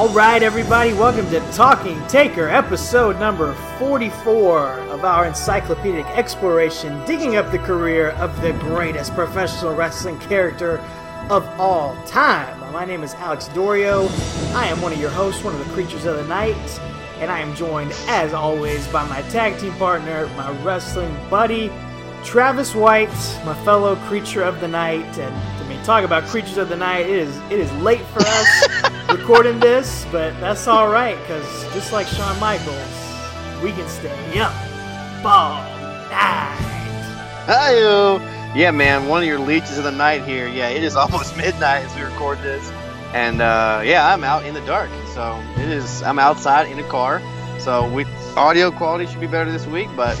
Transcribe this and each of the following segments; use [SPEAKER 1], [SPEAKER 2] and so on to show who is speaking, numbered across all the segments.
[SPEAKER 1] All right, everybody, welcome to Talking Taker, episode number 44 of our encyclopedic exploration, digging up the career of the greatest professional wrestling character of all time. Uh, my name is Alex Dorio. I am one of your hosts, one of the creatures of the night, and I am joined, as always, by my tag team partner, my wrestling buddy, Travis White, my fellow creature of the night. And I mean, talk about creatures of the night. It is it is late for us recording this, but that's all right because just like Shawn Michaels, we can stay up all night.
[SPEAKER 2] Hi, yeah, man, one of your leeches of the night here. Yeah, it is almost midnight as we record this, and uh, yeah, I'm out in the dark. So it is. I'm outside in a car. So we audio quality should be better this week, but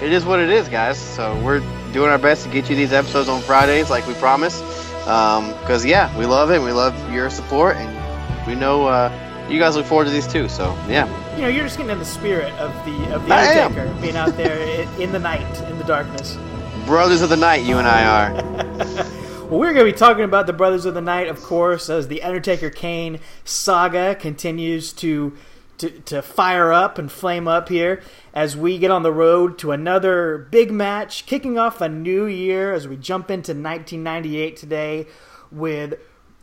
[SPEAKER 2] it is what it is, guys. So we're doing our best to get you these episodes on Fridays, like we promised. Because um, yeah, we love it. We love your support, and we know uh, you guys look forward to these too. So yeah.
[SPEAKER 1] You know, you're just getting in the spirit of the of the Undertaker being out there in the night, in the darkness.
[SPEAKER 2] Brothers of the Night, you and I are.
[SPEAKER 1] well, we're going to be talking about the Brothers of the Night, of course, as the Undertaker Kane saga continues to to, to fire up and flame up here as we get on the road to another big match, kicking off a new year as we jump into 1998 today with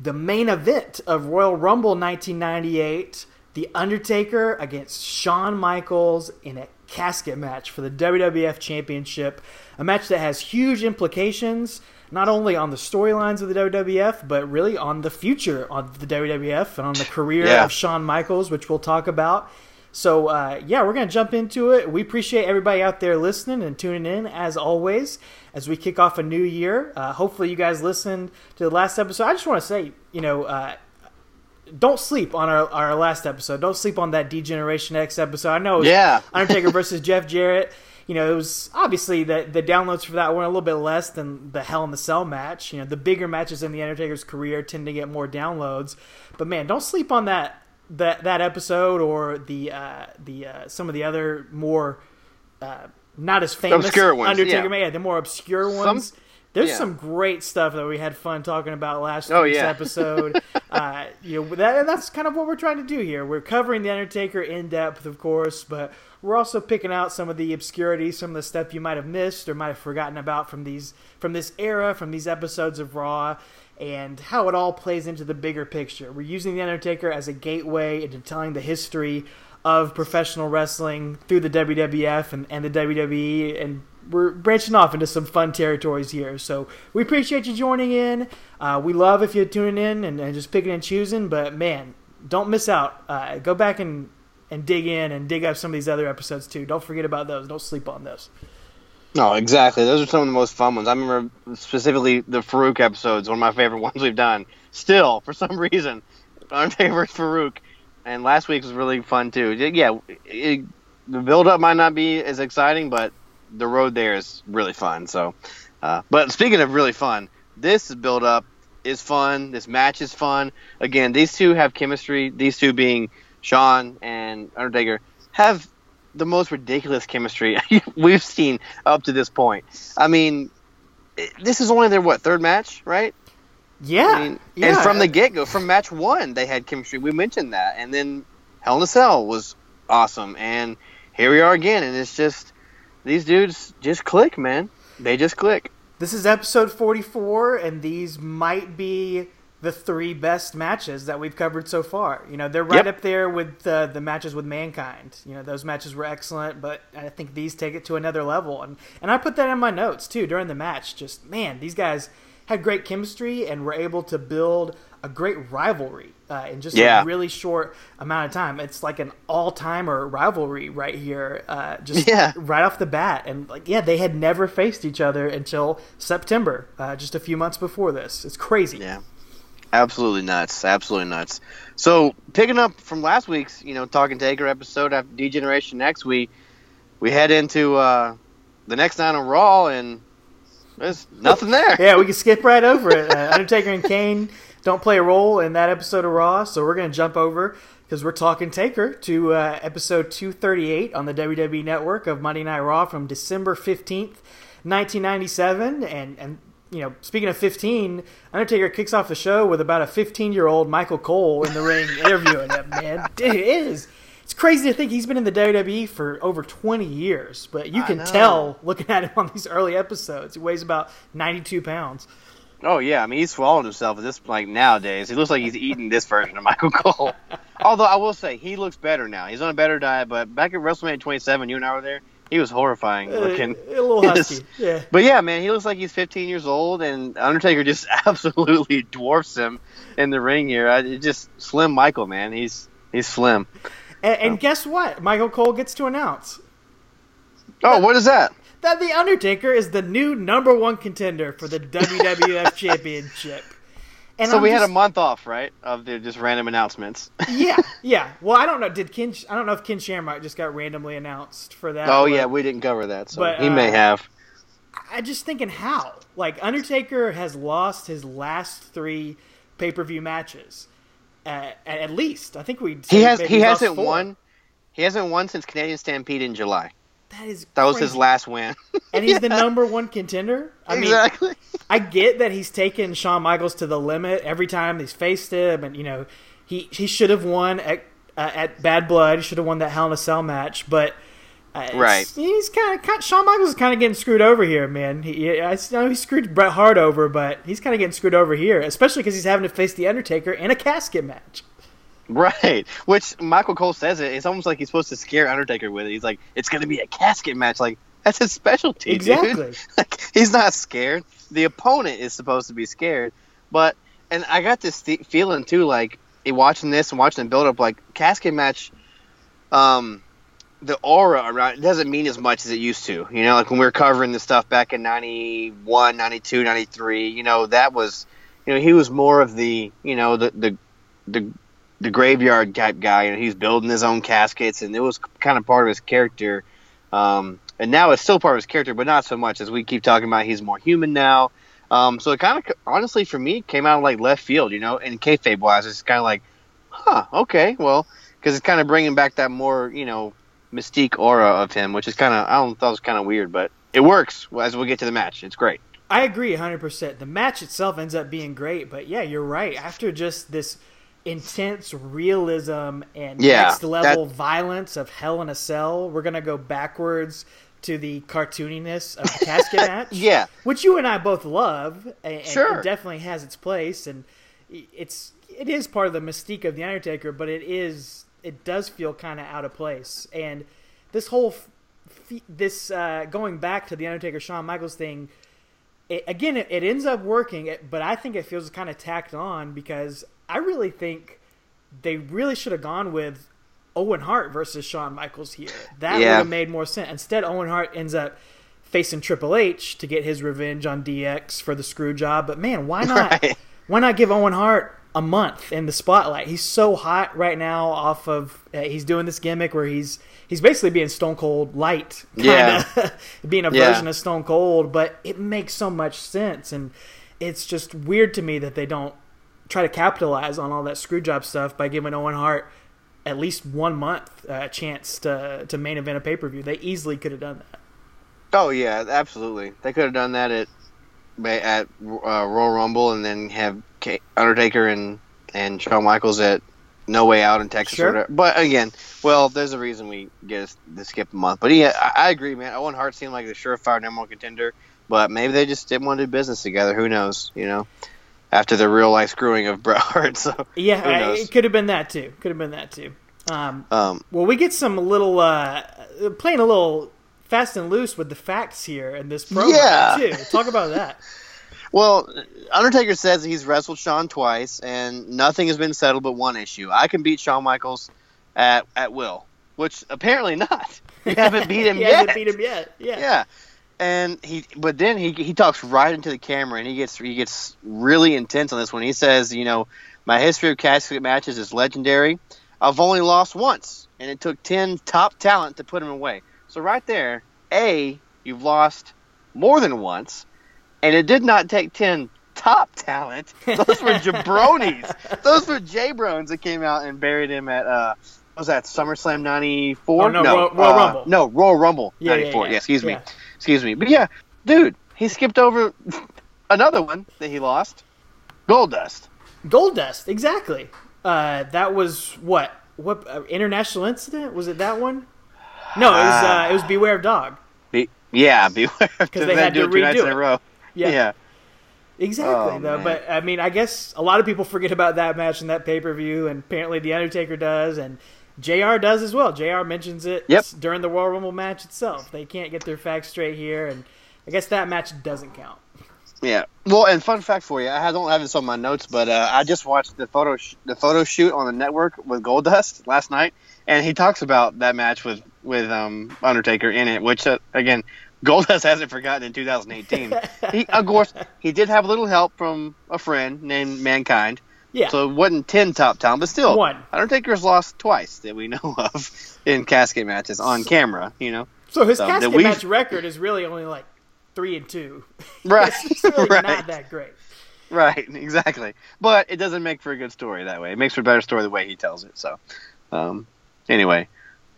[SPEAKER 1] the main event of Royal Rumble 1998 The Undertaker against Shawn Michaels in a casket match for the WWF Championship. A match that has huge implications not only on the storylines of the WWF, but really on the future of the WWF and on the career yeah. of Shawn Michaels, which we'll talk about. So, uh, yeah, we're going to jump into it. We appreciate everybody out there listening and tuning in, as always, as we kick off a new year. Uh, hopefully, you guys listened to the last episode. I just want to say, you know, uh, don't sleep on our, our last episode. Don't sleep on that D-Generation X episode. I know
[SPEAKER 2] yeah.
[SPEAKER 1] Undertaker versus Jeff Jarrett you know, it was obviously the the downloads for that were a little bit less than the Hell in the Cell match. You know, the bigger matches in the Undertaker's career tend to get more downloads. But man, don't sleep on that that that episode or the uh, the uh, some of the other more uh, not as famous
[SPEAKER 2] obscure ones,
[SPEAKER 1] Undertaker
[SPEAKER 2] yeah.
[SPEAKER 1] the more obscure ones. Some, There's yeah. some great stuff that we had fun talking about last oh, week's yeah. episode. uh, you know, that, that's kind of what we're trying to do here. We're covering the Undertaker in depth, of course, but we're also picking out some of the obscurity, some of the stuff you might have missed or might have forgotten about from these from this era, from these episodes of Raw, and how it all plays into the bigger picture. We're using the Undertaker as a gateway into telling the history of professional wrestling through the WWF and, and the WWE, and we're branching off into some fun territories here. So we appreciate you joining in. Uh, we love if you're tuning in and, and, just picking and choosing, but man, don't miss out. Uh, go back and and dig in and dig up some of these other episodes too. Don't forget about those. Don't sleep on those.
[SPEAKER 2] No, exactly. Those are some of the most fun ones. I remember specifically the Farouk episodes, one of my favorite ones we've done. Still, for some reason, our favorite Farouk, and last week was really fun too. Yeah, it, the build up might not be as exciting, but the road there is really fun. So, uh, but speaking of really fun, this build up is fun. This match is fun. Again, these two have chemistry. These two being Shawn and Undertaker have the most ridiculous chemistry we've seen up to this point. I mean, this is only their what third match, right?
[SPEAKER 1] Yeah, I mean, yeah.
[SPEAKER 2] And from the get go, from match one, they had chemistry. We mentioned that, and then Hell in a Cell was awesome, and here we are again, and it's just these dudes just click, man. They just click.
[SPEAKER 1] This is episode forty-four, and these might be the three best matches that we've covered so far. You know, they're right yep. up there with uh, the matches with Mankind. You know, those matches were excellent, but I think these take it to another level. And and I put that in my notes too during the match. Just man, these guys had great chemistry and were able to build a great rivalry uh, in just yeah. a really short amount of time. It's like an all-timer rivalry right here, uh, just yeah. right off the bat. And like, yeah, they had never faced each other until September, uh, just a few months before this. It's crazy.
[SPEAKER 2] Yeah. Absolutely nuts. Absolutely nuts. So picking up from last week's, you know, Talking Taker episode after D-Generation X, we we head into uh, the next night on Raw, and there's nothing there.
[SPEAKER 1] yeah, we can skip right over it. Uh, Undertaker and Kane don't play a role in that episode of Raw, so we're going to jump over because we're talking Taker to uh, episode 238 on the WWE Network of Monday Night Raw from December 15th, 1997, and and you know, speaking of 15, Undertaker kicks off the show with about a 15 year old Michael Cole in the ring interviewing him. Man, it is. It's crazy to think he's been in the WWE for over 20 years, but you can tell looking at him on these early episodes. He weighs about 92 pounds.
[SPEAKER 2] Oh yeah, I mean he's swallowed himself at this like nowadays. He looks like he's eating this version of Michael Cole. Although I will say he looks better now. He's on a better diet. But back at WrestleMania 27, you and I were there. He was horrifying
[SPEAKER 1] Uh,
[SPEAKER 2] looking.
[SPEAKER 1] a little husky. Yeah.
[SPEAKER 2] But yeah, man, he looks like he's 15 years old, and Undertaker just absolutely dwarfs him in the ring here. I, it just slim Michael, man. He's he's slim.
[SPEAKER 1] And, and guess what? Michael Cole gets to announce
[SPEAKER 2] Oh, what is that?
[SPEAKER 1] that The Undertaker is the new number one contender for the WWF Championship. And
[SPEAKER 2] so
[SPEAKER 1] I'm
[SPEAKER 2] we had a month off, right, of the just random announcements.
[SPEAKER 1] yeah, yeah. Well, I don't know. Did Ken? I don't know if Ken Shamrock just got randomly announced for that.
[SPEAKER 2] oh
[SPEAKER 1] but
[SPEAKER 2] yeah, we didn't cover that, so
[SPEAKER 1] but,
[SPEAKER 2] he may
[SPEAKER 1] uh,
[SPEAKER 2] have.
[SPEAKER 1] I'm just thinking how like Undertaker has lost his last three pay per view matches. Uh, at least I think we.
[SPEAKER 2] He has he hasn't
[SPEAKER 1] four.
[SPEAKER 2] won. He hasn't won since Canadian Stampede in July.
[SPEAKER 1] That is
[SPEAKER 2] That was his last win.
[SPEAKER 1] and he's the number one contender. I mean,
[SPEAKER 2] exactly.
[SPEAKER 1] I get that he's taken Shawn Michaels to the limit every time he's faced him, and you know he he should have won at uh, at Badd Blood. He should have won that Hell in a Cell match, but. It's-
[SPEAKER 2] Right.
[SPEAKER 1] He's kind of, kind Shawn Michaels is kind of getting screwed over here, man. He, I know he screwed Bret Hart over, but he's kind of getting screwed over here, especially because he's having to face the Undertaker in a casket match.
[SPEAKER 2] Right. Which Michael Cole says it. It's almost like he's supposed to scare Undertaker with it. He's like, it's going to be a casket match. Like, that's his specialty,
[SPEAKER 1] Exactly.
[SPEAKER 2] dude. Like, he's not scared. The opponent is supposed to be scared. But, and I got this th- feeling, too, like, watching this and watching the build up, like, casket match, um, the aura around it doesn't mean as much as it used to. You know, like when we were covering this stuff back in 91, 92, 93, you know, that was, you know, he was more of the, you know, the, the, the, the graveyard type guy, and he's building his own caskets, and it was kind of part of his character. Um, and now it's still part of his character, but not so much as we keep talking about. He's more human now. Um, so it kind of, honestly, for me, came out of like left field, you know. And kayfabe wise, it's kind of like, huh, okay, well, because it's kind of bringing back that more, you know, mystique aura of him, which is kind of, I don't thought it was kind of weird, but it works as we get to the match. It's great.
[SPEAKER 1] I agree 100%. The match itself ends up being great, but yeah, you're right. After just this intense realism and
[SPEAKER 2] Yeah,
[SPEAKER 1] next level violence of Hell in a Cell, we're going to go backwards to the cartooniness of the casket match.
[SPEAKER 2] Yeah.
[SPEAKER 1] Which you and I both love, and, and
[SPEAKER 2] Sure.
[SPEAKER 1] it definitely has its place, and it's it is part of the mystique of the Undertaker, but it is it does feel kind of out of place, and this whole f- this uh, going back to the Undertaker Shawn Michaels thing, it, again it, it ends up working, but I think it feels kind of tacked on because I really think they really should have gone with Owen Hart versus Shawn Michaels here. That would have made more sense. Instead, Owen Hart ends up facing Triple H to get his revenge on DX for the screw job. But man, why not?
[SPEAKER 2] Right.
[SPEAKER 1] Why not give Owen Hart a month in the spotlight? He's so hot right now. Off of uh, he's doing this gimmick where he's he's basically being Stone Cold light, kind
[SPEAKER 2] Yeah.
[SPEAKER 1] being a
[SPEAKER 2] Yeah.
[SPEAKER 1] version of Stone Cold. But it makes so much sense, and it's just weird to me that they don't try to capitalize on all that screw job stuff by giving Owen Hart at least one month uh, chance to to main event a pay per view. They easily could have done that.
[SPEAKER 2] Oh yeah, absolutely. They could have done that at at uh, Royal Rumble and then have Undertaker and and Shawn Michaels at No Way Out in Texas.
[SPEAKER 1] Sure.
[SPEAKER 2] But again, well, there's a reason we get to skip a month. But yeah, I, I agree, man. Owen Hart seemed like the surefire number one contender, but maybe they just didn't want to do business together. Who knows? You know, after the real life screwing of Bret Hart. So
[SPEAKER 1] Yeah, I- it could have been that too. Could have been that too. Um,
[SPEAKER 2] um,
[SPEAKER 1] well, we get some little uh, playing a little fast and loose with the facts here in this program
[SPEAKER 2] Yeah.
[SPEAKER 1] too. Talk about that.
[SPEAKER 2] Well, Undertaker says he's wrestled Shawn twice, and nothing has been settled but one issue. I can beat Shawn Michaels at at will, which apparently not. You haven't beat him
[SPEAKER 1] he
[SPEAKER 2] yet.
[SPEAKER 1] hasn't beat him yet. Yeah.
[SPEAKER 2] Yeah, and he, but then he he talks right into the camera, and he gets he gets really intense on this one. He says, you know, my history of casket matches is legendary. I've only lost once, and it took ten top talent to put him away. So right there, a you've lost more than once, and it did not take ten top talent. Those were jabronis. Those were jabronis that came out and buried him at uh, what was that SummerSlam '94?
[SPEAKER 1] Oh, no, Royal- Royal
[SPEAKER 2] uh,
[SPEAKER 1] Rumble.
[SPEAKER 2] No, Royal Rumble
[SPEAKER 1] Yeah, yeah,
[SPEAKER 2] '94.
[SPEAKER 1] yeah.
[SPEAKER 2] excuse me,
[SPEAKER 1] Yeah.
[SPEAKER 2] excuse me. But yeah, dude, he skipped over another one that he lost, Goldust.
[SPEAKER 1] Goldust, exactly. Uh, that was what? What uh, international incident was it? That one? No, it was. Uh, it was Beware of Dog.
[SPEAKER 2] Be- yeah, beware because
[SPEAKER 1] they had
[SPEAKER 2] do
[SPEAKER 1] to
[SPEAKER 2] it two nights
[SPEAKER 1] redo
[SPEAKER 2] in a
[SPEAKER 1] it.
[SPEAKER 2] row.
[SPEAKER 1] Yeah.
[SPEAKER 2] yeah.
[SPEAKER 1] Exactly,
[SPEAKER 2] Oh,
[SPEAKER 1] though.
[SPEAKER 2] man.
[SPEAKER 1] But I mean, I guess a lot of people forget about that match and that pay per view, and apparently the Undertaker does, and Jr. does as well. Jr. mentions it
[SPEAKER 2] Yep.
[SPEAKER 1] during the Royal Rumble match itself. They can't get their facts straight here, and I guess that match doesn't count.
[SPEAKER 2] Yeah. Well, and fun fact for you, I don't have this on my notes, but uh, I just watched the photo sh- the photo shoot on the network with Goldust last night, and he talks about that match with with um, Undertaker in it, which uh, again, Goldust hasn't forgotten in 2018. he, of course, he did have a little help from a friend named Mankind,
[SPEAKER 1] Yeah,
[SPEAKER 2] so it wasn't ten top talent, but still,
[SPEAKER 1] One.
[SPEAKER 2] Undertaker's lost twice that we know of in casket matches on camera. You know,
[SPEAKER 1] so his
[SPEAKER 2] so
[SPEAKER 1] casket match record is really only like three and two.
[SPEAKER 2] right?
[SPEAKER 1] it's really
[SPEAKER 2] right.
[SPEAKER 1] not that great.
[SPEAKER 2] Right, exactly. But it doesn't make for a good story that way. It makes for a better story the way he tells it. So, um, anyway,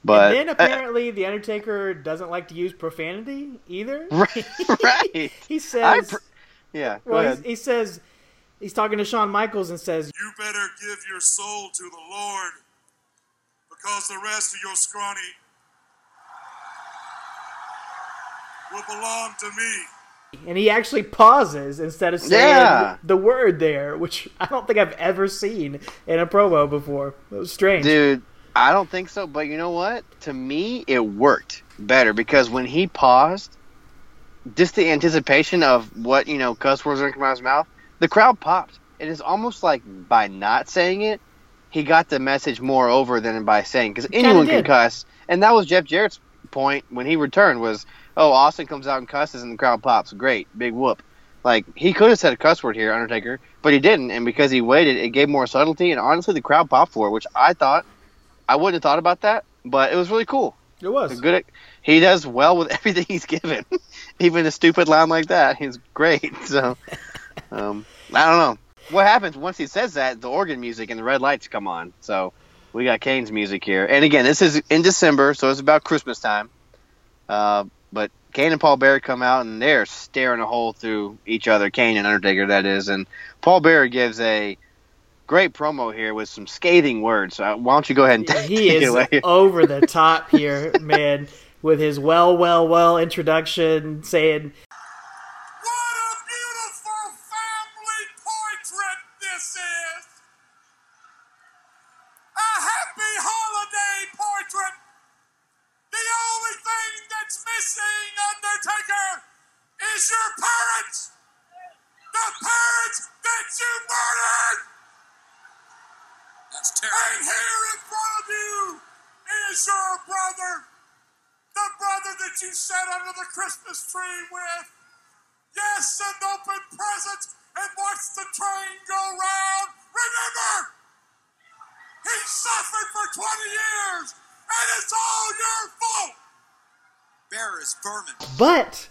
[SPEAKER 2] but
[SPEAKER 1] and then eh. apparently the Undertaker doesn't like to use profanity either.
[SPEAKER 2] Right, right.
[SPEAKER 1] he says,
[SPEAKER 2] pr- yeah, go
[SPEAKER 1] well,
[SPEAKER 2] ahead.
[SPEAKER 1] he's- he says, he's talking to Shawn Michaels and says,
[SPEAKER 3] You better give your soul to the Lord because the rest of your scrawny will belong to me.
[SPEAKER 1] and he actually pauses instead of saying
[SPEAKER 2] Yeah.
[SPEAKER 1] the word there, which I don't think I've ever seen in a promo before. It was strange.
[SPEAKER 2] Dude, I don't think so. But you know what? To me, it worked better because when he paused, just the anticipation of what you know cuss words are going to come out of his mouth, the crowd popped. It is almost like by not saying it, he got the message more over than by saying because anyone can cuss, and that was Jeff Jarrett's point when he returned was, "Oh, Austin comes out and cusses, and the crowd pops. Great, big whoop." Like he could have said a cuss word here, Undertaker, but he didn't, and because he waited, it gave more subtlety, and honestly, the crowd popped for it, which I thought I wouldn't have thought about that, but it was really cool.
[SPEAKER 1] it was.
[SPEAKER 2] A good, he does well with everything he's given, even a stupid line like that. He's great. So, um, I don't know what happens once he says that. The organ music and the red lights come on. So, we got Kane's music here, and again, this is in December, so it's about Christmas time. Uh, but Kane and Paul Bearer come out and they're staring a hole through each other. Kane and Undertaker, that is, and Paul Bearer gives a great promo here with some scathing words. So uh, why don't you go ahead and take it.
[SPEAKER 1] he
[SPEAKER 2] it
[SPEAKER 1] is
[SPEAKER 2] away?
[SPEAKER 1] over the top here, man, with his well, well, well introduction saying,
[SPEAKER 3] What a beautiful family portrait this is! A happy holiday portrait! The only thing that's missing, Undertaker, is your parents! The parents that you murdered! That's terrible. And here in front of you is your brother! The brother that you sat under the Christmas tree with! Yes, and open presents and watch the train go round. Remember, he suffered for 20 years, and it's all your fault. Bear is vermin.
[SPEAKER 1] but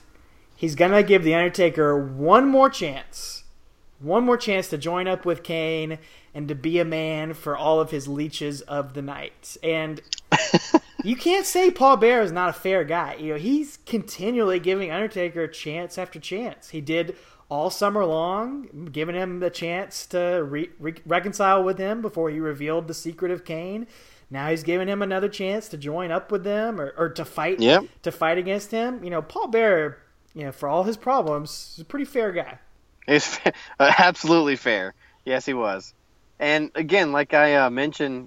[SPEAKER 1] he's gonna give the Undertaker one more chance, one more chance to join up with Kane and to be a man for all of his leeches of the night. And you can't say Paul Bear is not a fair guy. You know, he's continually giving Undertaker chance after chance. He did all summer long, giving him the chance to re- re- reconcile with him before he revealed the secret of Kane. Now he's giving him another chance to join up with them or, or to fight
[SPEAKER 2] Yep.
[SPEAKER 1] to fight against him. You know, Paul Bear, you know, for all his problems, is a pretty fair guy.
[SPEAKER 2] It's fa- uh, absolutely fair. Yes, he was. And again, like I uh, mentioned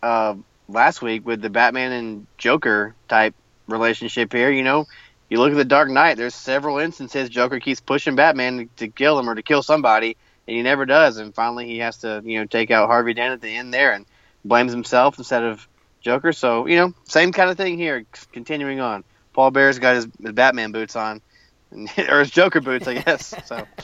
[SPEAKER 2] uh, last week with the Batman and Joker type relationship here, you know, you look at the Dark Knight. There's several instances Joker keeps pushing Batman to kill him or to kill somebody, and he never does. And finally, he has to, you know, take out Harvey Dent at the end there and blames himself instead of Joker. So you know, same kind of thing here. Continuing on, Paul Bear's got his, his Batman boots on, or his Joker boots, I guess. So.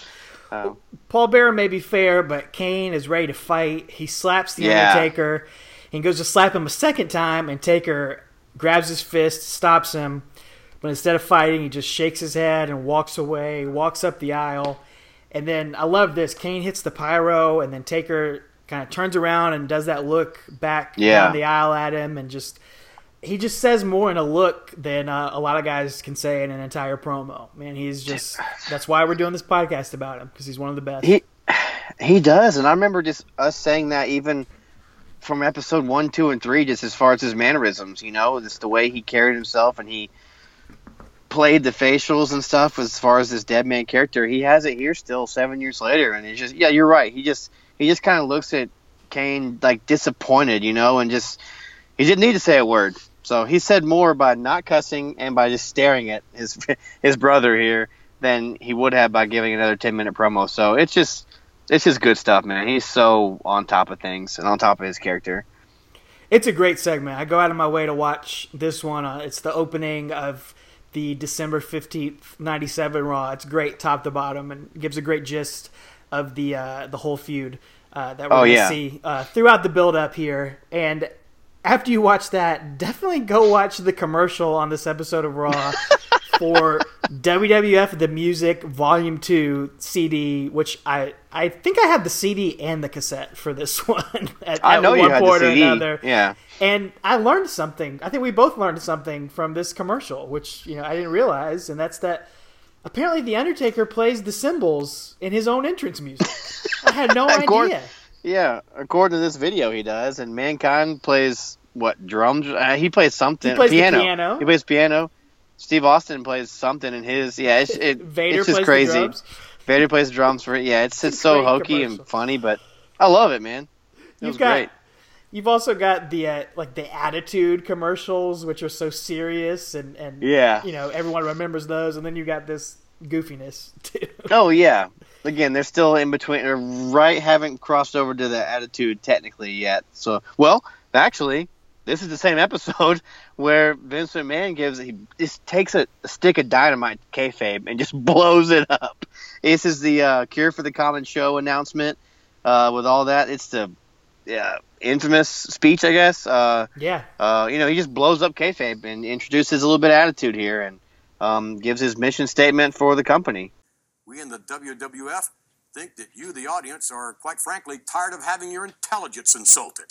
[SPEAKER 2] Um,
[SPEAKER 1] Paul Bearer may be fair, but Kane is ready to fight. He slaps the
[SPEAKER 2] Yeah.
[SPEAKER 1] Undertaker and goes to slap him a second time, and Taker grabs his fist, stops him. But instead of fighting, he just shakes his head and walks away, walks up the aisle. And then I love this. Kane hits the pyro, and then Taker kind of turns around and does that look back
[SPEAKER 2] Yeah.
[SPEAKER 1] down the aisle at him and just he just says more in a look than uh, a lot of guys can say in an entire promo. Man, he's just that's why we're doing this podcast about him because he's one of the best.
[SPEAKER 2] He he does, and I remember just us saying that even from episode one, two, and three, just as far as his mannerisms, you know, just the way he carried himself and he played the facials and stuff. As far as this dead man character, he has it here still seven years later, and it's just yeah, you're right. He just he just kind of looks at Kane like disappointed, you know, and just he didn't need to say a word. So he said more by not cussing and by just staring at his his brother here than he would have by giving another ten minute promo. So it's just it's just good stuff, man. He's so on top of things and on top of his character.
[SPEAKER 1] It's a great segment. I go out of my way to watch this one. Uh, it's the opening of the December 15th, 97 Raw. It's great top to bottom and gives a great gist of the uh, the whole feud uh, that we're
[SPEAKER 2] Oh,
[SPEAKER 1] going to
[SPEAKER 2] yeah.
[SPEAKER 1] see uh, throughout the build up here. And after you watch that, definitely go watch the commercial on this episode of Raw for WWF The Music Volume 2 CD, which I I think I have the CD and the cassette for this one at,
[SPEAKER 2] I
[SPEAKER 1] at
[SPEAKER 2] know
[SPEAKER 1] one
[SPEAKER 2] you had the
[SPEAKER 1] point or another.
[SPEAKER 2] Yeah.
[SPEAKER 1] And I learned something. I think we both learned something from this commercial, which you know I didn't realize, and that's that apparently the Undertaker plays the cymbals in his own entrance music. I had no idea.
[SPEAKER 2] Yeah, according to this video, he does, and Mankind plays what drums? Uh, he plays something.
[SPEAKER 1] He plays
[SPEAKER 2] piano.
[SPEAKER 1] piano.
[SPEAKER 2] He plays piano. Steve Austin plays something in his. Yeah, it's it,
[SPEAKER 1] Vader
[SPEAKER 2] it's just
[SPEAKER 1] plays
[SPEAKER 2] crazy. Vader plays drums for it. Yeah, it's it's so hokey
[SPEAKER 1] commercial.
[SPEAKER 2] and funny, but I love it, man. It
[SPEAKER 1] You've
[SPEAKER 2] was
[SPEAKER 1] got
[SPEAKER 2] great.
[SPEAKER 1] you've also got the uh, like the attitude commercials, which are so serious and and
[SPEAKER 2] Yeah.
[SPEAKER 1] you know everyone remembers those, and then you got this goofiness too.
[SPEAKER 2] Oh yeah. Again, they're still in between. or Right, haven't crossed over to the attitude technically yet. So, well, actually, this is the same episode where Vince McMahon gives he just takes a, a stick of dynamite kayfabe and just blows it up. This is the uh, Cure for the Common Show announcement. Uh, with all that, it's the yeah, infamous speech, I guess. Uh,
[SPEAKER 1] yeah,
[SPEAKER 2] uh, you know, he just blows up kayfabe and introduces a little bit of attitude here and um, gives his mission statement for the company.
[SPEAKER 3] We in the WWF think that you, the audience, are quite frankly tired of having your intelligence insulted.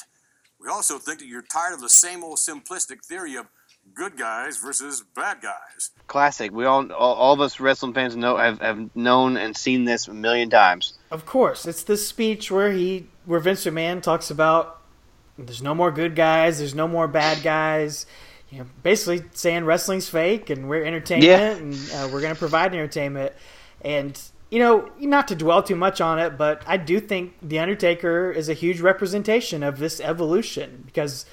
[SPEAKER 3] We also think that you're tired of the same old simplistic theory of good guys versus bad guys.
[SPEAKER 2] classic. We all, all, all of us wrestling fans know have, have known and seen this a million times.
[SPEAKER 1] Of course, it's this speech where he, where Vince McMahon talks about there's no more good guys, there's no more bad guys. You know, basically saying wrestling's fake and we're entertainment
[SPEAKER 2] Yeah.
[SPEAKER 1] and uh, we're going to provide entertainment. And you know, not to dwell too much on it, but I do think the Undertaker is a huge representation of this evolution because,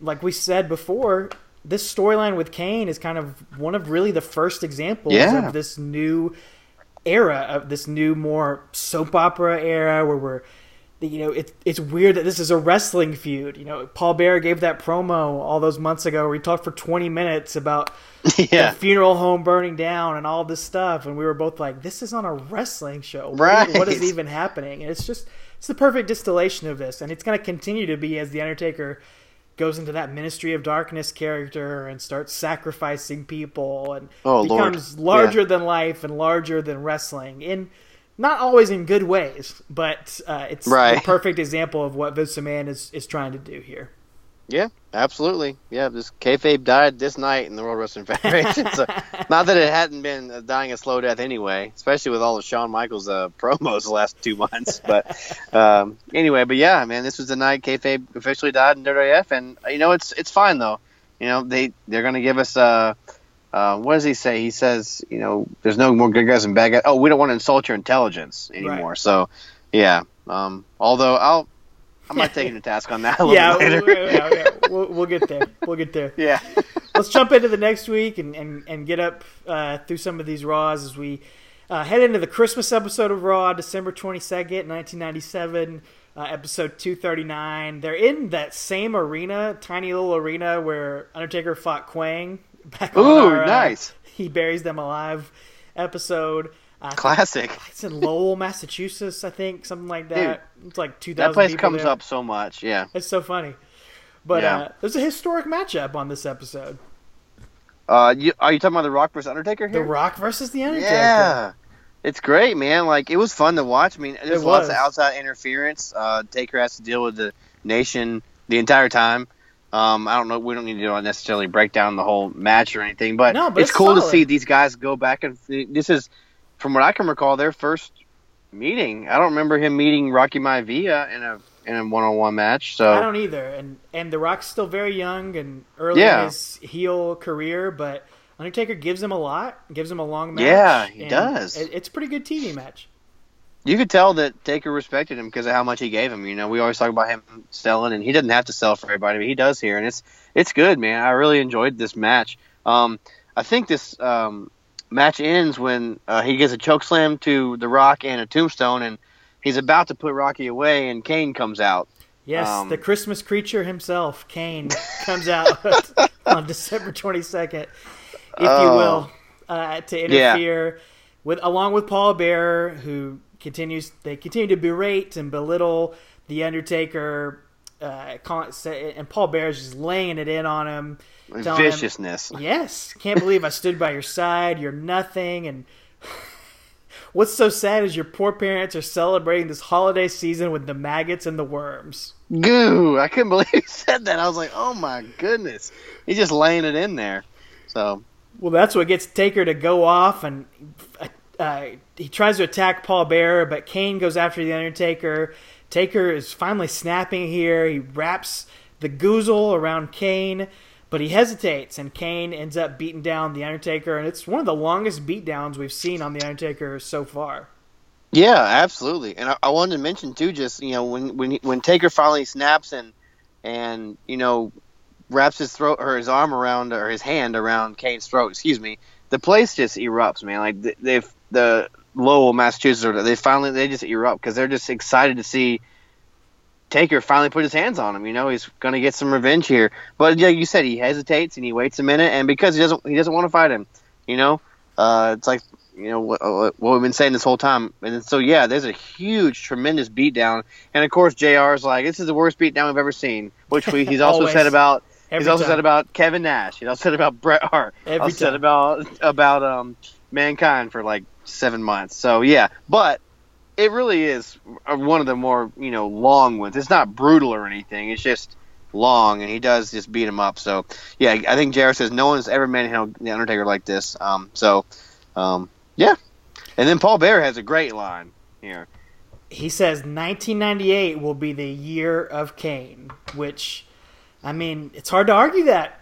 [SPEAKER 1] like we said before, this storyline with Kane is kind of one of really the first examples
[SPEAKER 2] Yeah.
[SPEAKER 1] of this new era of this new more soap opera era where we're you know it, it's weird that this is a wrestling feud. You know paul bear gave that promo all those months ago where he talked for 20 minutes about
[SPEAKER 2] yeah.
[SPEAKER 1] the funeral home burning down and all this stuff. And we were both like this is on a wrestling show. What-
[SPEAKER 2] Right.
[SPEAKER 1] what is even happening? And it's just it's the perfect distillation of this. And it's going to continue to be as the undertaker goes into that ministry of darkness character and starts sacrificing people and
[SPEAKER 2] Oh, Lord.
[SPEAKER 1] becomes larger than life and larger than wrestling. In not always in good ways but uh, it's
[SPEAKER 2] Right.
[SPEAKER 1] the perfect example of what Vince McMahon is, is trying to do here
[SPEAKER 2] Yeah, absolutely. Yeah, this kayfabe died this night in the World Wrestling Federation. so, not that it hadn't been dying a slow death anyway, especially with all of Shawn Michaels' uh, promos the last two months. But um, anyway, but yeah, man, this was the night kayfabe officially died in WWF, and you know it's it's fine though. You know they they're gonna give us uh, uh, what does he say? He says you know there's no more good guys and bad guys. Oh, we don't want to insult your intelligence anymore.
[SPEAKER 1] Right.
[SPEAKER 2] So yeah. Um, although I'll I'm not taking to task on that a little
[SPEAKER 1] yeah, we'll, yeah, yeah, we'll, we'll get there we'll get there
[SPEAKER 2] yeah.
[SPEAKER 1] let's jump into the next week and, and, and get up uh, through some of these Raws as we uh, head into the Christmas episode of Raw, December 22nd, 1997, uh, episode 239. They're in that same arena, tiny little arena where Undertaker fought Quang back
[SPEAKER 2] Ooh,
[SPEAKER 1] our, uh,
[SPEAKER 2] nice.
[SPEAKER 1] he buries them alive episode. Uh,
[SPEAKER 2] Classic.
[SPEAKER 1] it's in Lowell, Massachusetts, I think, something like that. it's like 2,000
[SPEAKER 2] That place comes
[SPEAKER 1] there.
[SPEAKER 2] up so much. Yeah.
[SPEAKER 1] It's so funny. But
[SPEAKER 2] Yeah.
[SPEAKER 1] uh, there's a historic matchup on this episode.
[SPEAKER 2] Uh, you, are you talking about The Rock versus Undertaker here? The?
[SPEAKER 1] Rock versus the Undertaker.
[SPEAKER 2] Yeah. It's great, man. Like it was fun to watch. I mean, there's lots of outside interference. Uh, Taker has to deal with the nation the entire time. Um, I don't know. We don't need to necessarily break down the whole match or anything, but,
[SPEAKER 1] No, but
[SPEAKER 2] it's,
[SPEAKER 1] it's
[SPEAKER 2] cool to see these guys go back and this is, from what I can recall, their first meeting. I don't remember him meeting Rocky Maivia in a in a one on one match. So
[SPEAKER 1] I don't either. And and The Rock's still very young and early
[SPEAKER 2] Yeah.
[SPEAKER 1] in his heel career, but Undertaker gives him a lot, gives him a long match.
[SPEAKER 2] Yeah, he does.
[SPEAKER 1] It, it's a pretty good TV match.
[SPEAKER 2] You could tell that Taker respected him because of how much he gave him. You know, we always talk about him selling, and he doesn't have to sell for everybody, but he does here, and it's it's good, man. I really enjoyed this match. Um, I think this um, match ends when uh, he gets a choke slam to The Rock and a tombstone, and he's about to put Rocky away, and Kane comes out.
[SPEAKER 1] Yes,
[SPEAKER 2] Um,
[SPEAKER 1] the Christmas creature himself, Kane, comes out on December twenty second, if you
[SPEAKER 2] Oh.
[SPEAKER 1] will, uh, to interfere with along with Paul Bearer, who continues. They continue to berate and belittle the Undertaker. Uh, and Paul Bearer's just laying it in on him. telling him,
[SPEAKER 2] Viciousness.
[SPEAKER 1] Yes, can't believe I stood by your side. You're nothing, and what's so sad is your poor parents are celebrating this holiday season with the maggots and the worms.
[SPEAKER 2] Goo! I couldn't believe he said that. I was like, oh my goodness. He's just laying it in there. So,
[SPEAKER 1] Well, that's what gets Taker to go off, and uh, he tries to attack Paul Bearer, but Kane goes after the Undertaker. Taker is finally snapping here. He wraps the goozle around Kane, but he hesitates, and Kane ends up beating down the Undertaker, and it's one of the longest beatdowns we've seen on the Undertaker so far.
[SPEAKER 2] Yeah, absolutely. And I, I wanted to mention too, just you know, when when when Taker finally snaps and and you know wraps his throat or his arm around or his hand around Kane's throat, excuse me, the place just erupts, man. Like they've the Lowell, Massachusetts, or they finally they just erupt because they're just excited to see Taker finally put his hands on him. You know, he's gonna get some revenge here. But like you said, he hesitates and he waits a minute, and because he doesn't he doesn't want to fight him, you know, uh, it's like you know what, what we've been saying this whole time. And so yeah, there's a huge, tremendous beatdown, and of course Jr. is like, this is the worst beatdown we've ever seen. Which we, he's also said about.
[SPEAKER 1] Every
[SPEAKER 2] he's also
[SPEAKER 1] time.
[SPEAKER 2] said about Kevin Nash. He's also said about Bret Hart.
[SPEAKER 1] Every
[SPEAKER 2] also said about about um mankind for like seven months. So yeah, but it really is one of the more you know long ones. It's not brutal or anything. It's just long, and he does just beat him up. So yeah, I think Jarrett says no one's ever manhandled the Undertaker like this. Um, so um, yeah, and then Paul Bear has a great line here.
[SPEAKER 1] He says 1998 will be the year of Kane, which, I mean, it's hard to argue that.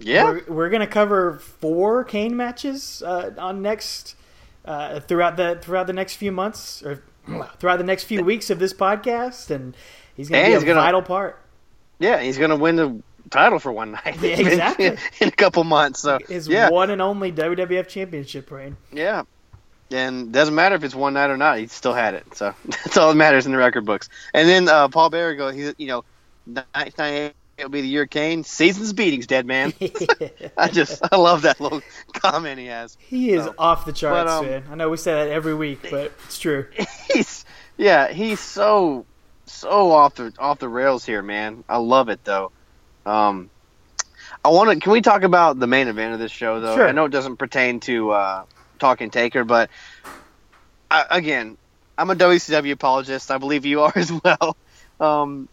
[SPEAKER 2] Yeah,
[SPEAKER 1] We're, we're going to cover four Kane matches uh, on next uh, throughout the throughout the next few months or throughout the next few weeks of this podcast, and he's going to
[SPEAKER 2] And
[SPEAKER 1] be
[SPEAKER 2] he's
[SPEAKER 1] a
[SPEAKER 2] gonna-
[SPEAKER 1] vital part.
[SPEAKER 2] yeah, he's gonna win the title for one night.
[SPEAKER 1] Yeah, exactly.
[SPEAKER 2] in, in a couple months. So
[SPEAKER 1] His
[SPEAKER 2] yeah,
[SPEAKER 1] one and only WWF Championship reign.
[SPEAKER 2] Yeah. And doesn't matter if it's one night or not, he still had it. So that's all that matters in the record books. And then uh, Paul Bearer goes, he's you know, 1998 will be the year Kane. Season's beatings, dead man. I just I love that little comment he has.
[SPEAKER 1] he is
[SPEAKER 2] So,
[SPEAKER 1] off the charts,
[SPEAKER 2] but, um,
[SPEAKER 1] man. I know we say that every week, but it's true.
[SPEAKER 2] He's yeah, he's so so off the off the rails here, man. I love it though. Um, I want to. Can we talk about the main event of this show though?
[SPEAKER 1] Sure.
[SPEAKER 2] I know it doesn't pertain to uh, Talking Taker, but I, again, I'm a WCW apologist. I believe you are as well. Um,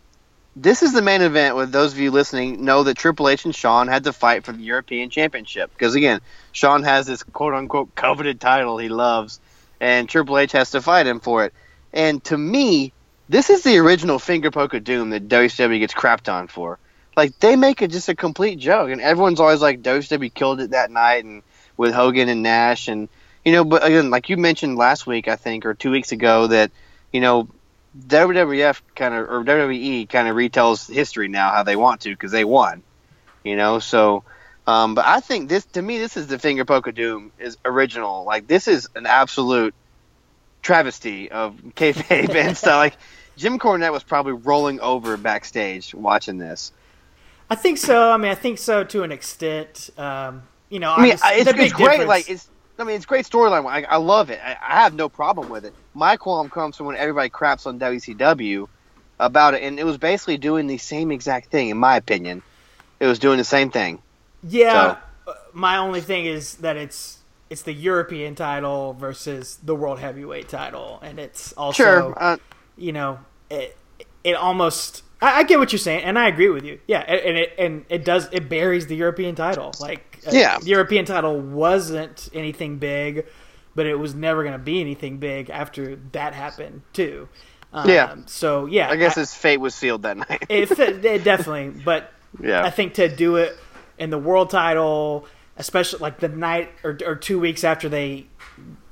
[SPEAKER 2] this is the main event. With those of you listening, know that Triple H and Shawn had to fight for the European Championship because again, Shawn has this quote unquote coveted title he loves, and Triple H has to fight him for it. And to me, this is the original finger poke of doom that WCW gets crapped on for. Like they make it just a complete joke, and everyone's always like WCW killed it that night, and with Hogan and Nash, and you know. But again, like you mentioned last week, I think, or two weeks ago, that you know WWF kind of or WWE kind of retells history now how they want to because they won, you know. So, um, but I think this to me, this is the finger poke of doom is original. Like this is an absolute travesty of kayfabe and stuff. Like Jim Cornette was probably rolling over backstage watching this.
[SPEAKER 1] I think so. I mean, I think so to an extent. Um, you know,
[SPEAKER 2] I mean, it's, it's great.
[SPEAKER 1] difference-
[SPEAKER 2] Like it's, I mean, it's great storyline. I, I love it. I, I have no problem with it. My qualm comes from when everybody craps on WCW about it, and it was basically doing the same exact thing, in my opinion. It was doing the same thing.
[SPEAKER 1] Yeah, uh, my only thing is that it's it's the European title versus the World Heavyweight title, and it's also
[SPEAKER 2] Sure. Uh,
[SPEAKER 1] you know it it almost I, I get what you're saying, and I agree with you. Yeah, and, it and it does it buries the European title. Like, uh,
[SPEAKER 2] Yeah.
[SPEAKER 1] the European title wasn't anything big, but it was never going to be anything big after that happened too. Um,
[SPEAKER 2] Yeah.
[SPEAKER 1] So yeah,
[SPEAKER 2] I guess his fate was sealed that night.
[SPEAKER 1] it, it definitely, but
[SPEAKER 2] Yeah.
[SPEAKER 1] I think to do it in the world title, especially like the night or, or two weeks after they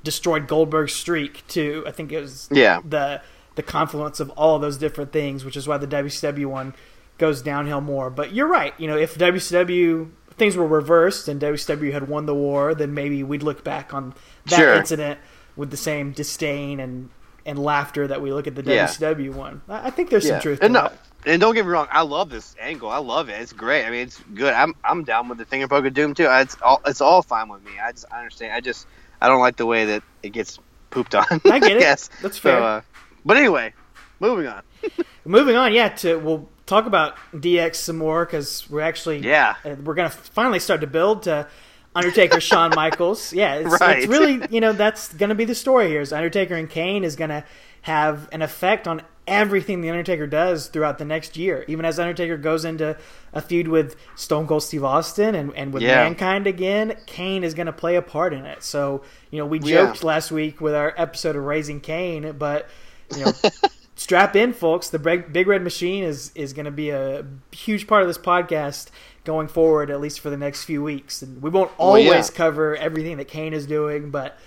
[SPEAKER 1] destroyed Goldberg's streak, too. I think it was
[SPEAKER 2] Yeah.
[SPEAKER 1] the the confluence of all of those different things, which is why the WCW one goes downhill more. But you're right. You know, if WCW things were reversed and WCW had won the war, then maybe we'd look back on that
[SPEAKER 2] Sure.
[SPEAKER 1] incident with the same disdain and and laughter that we look at the
[SPEAKER 2] Yeah.
[SPEAKER 1] One. I think there's some
[SPEAKER 2] Yeah.
[SPEAKER 1] truth to
[SPEAKER 2] And no,
[SPEAKER 1] that.
[SPEAKER 2] and don't get me wrong, I love this angle. I love it. It's great. I mean, it's good. I'm I'm down with the finger poke of doom too. It's all it's all fine with me. I just I understand. I just I don't like the way that it gets pooped on.
[SPEAKER 1] I get it.
[SPEAKER 2] guess.
[SPEAKER 1] That's
[SPEAKER 2] So,
[SPEAKER 1] fair.
[SPEAKER 2] uh, but anyway, moving on.
[SPEAKER 1] Moving on, yeah. To we'll talk about DX some more because we're actually
[SPEAKER 2] Yeah.
[SPEAKER 1] uh, we're gonna finally start to build to Undertaker, Shawn Michaels. Yeah, it's,
[SPEAKER 2] Right.
[SPEAKER 1] it's really you know that's gonna be the story here. Is Undertaker and Kane is gonna have an effect on everything the Undertaker does throughout the next year. Even as Undertaker goes into a feud with Stone Cold Steve Austin and, and with
[SPEAKER 2] Yeah.
[SPEAKER 1] Mankind again, Kane is gonna play a part in it. So you know we
[SPEAKER 2] Yeah.
[SPEAKER 1] joked last week with our episode of Raising Kane, but you know strap in, folks. The Big, Big Red Machine is is going to be a huge part of this podcast going forward, at least for the next few weeks. And we won't
[SPEAKER 2] Well,
[SPEAKER 1] always
[SPEAKER 2] yeah.
[SPEAKER 1] cover everything that Kane is doing, but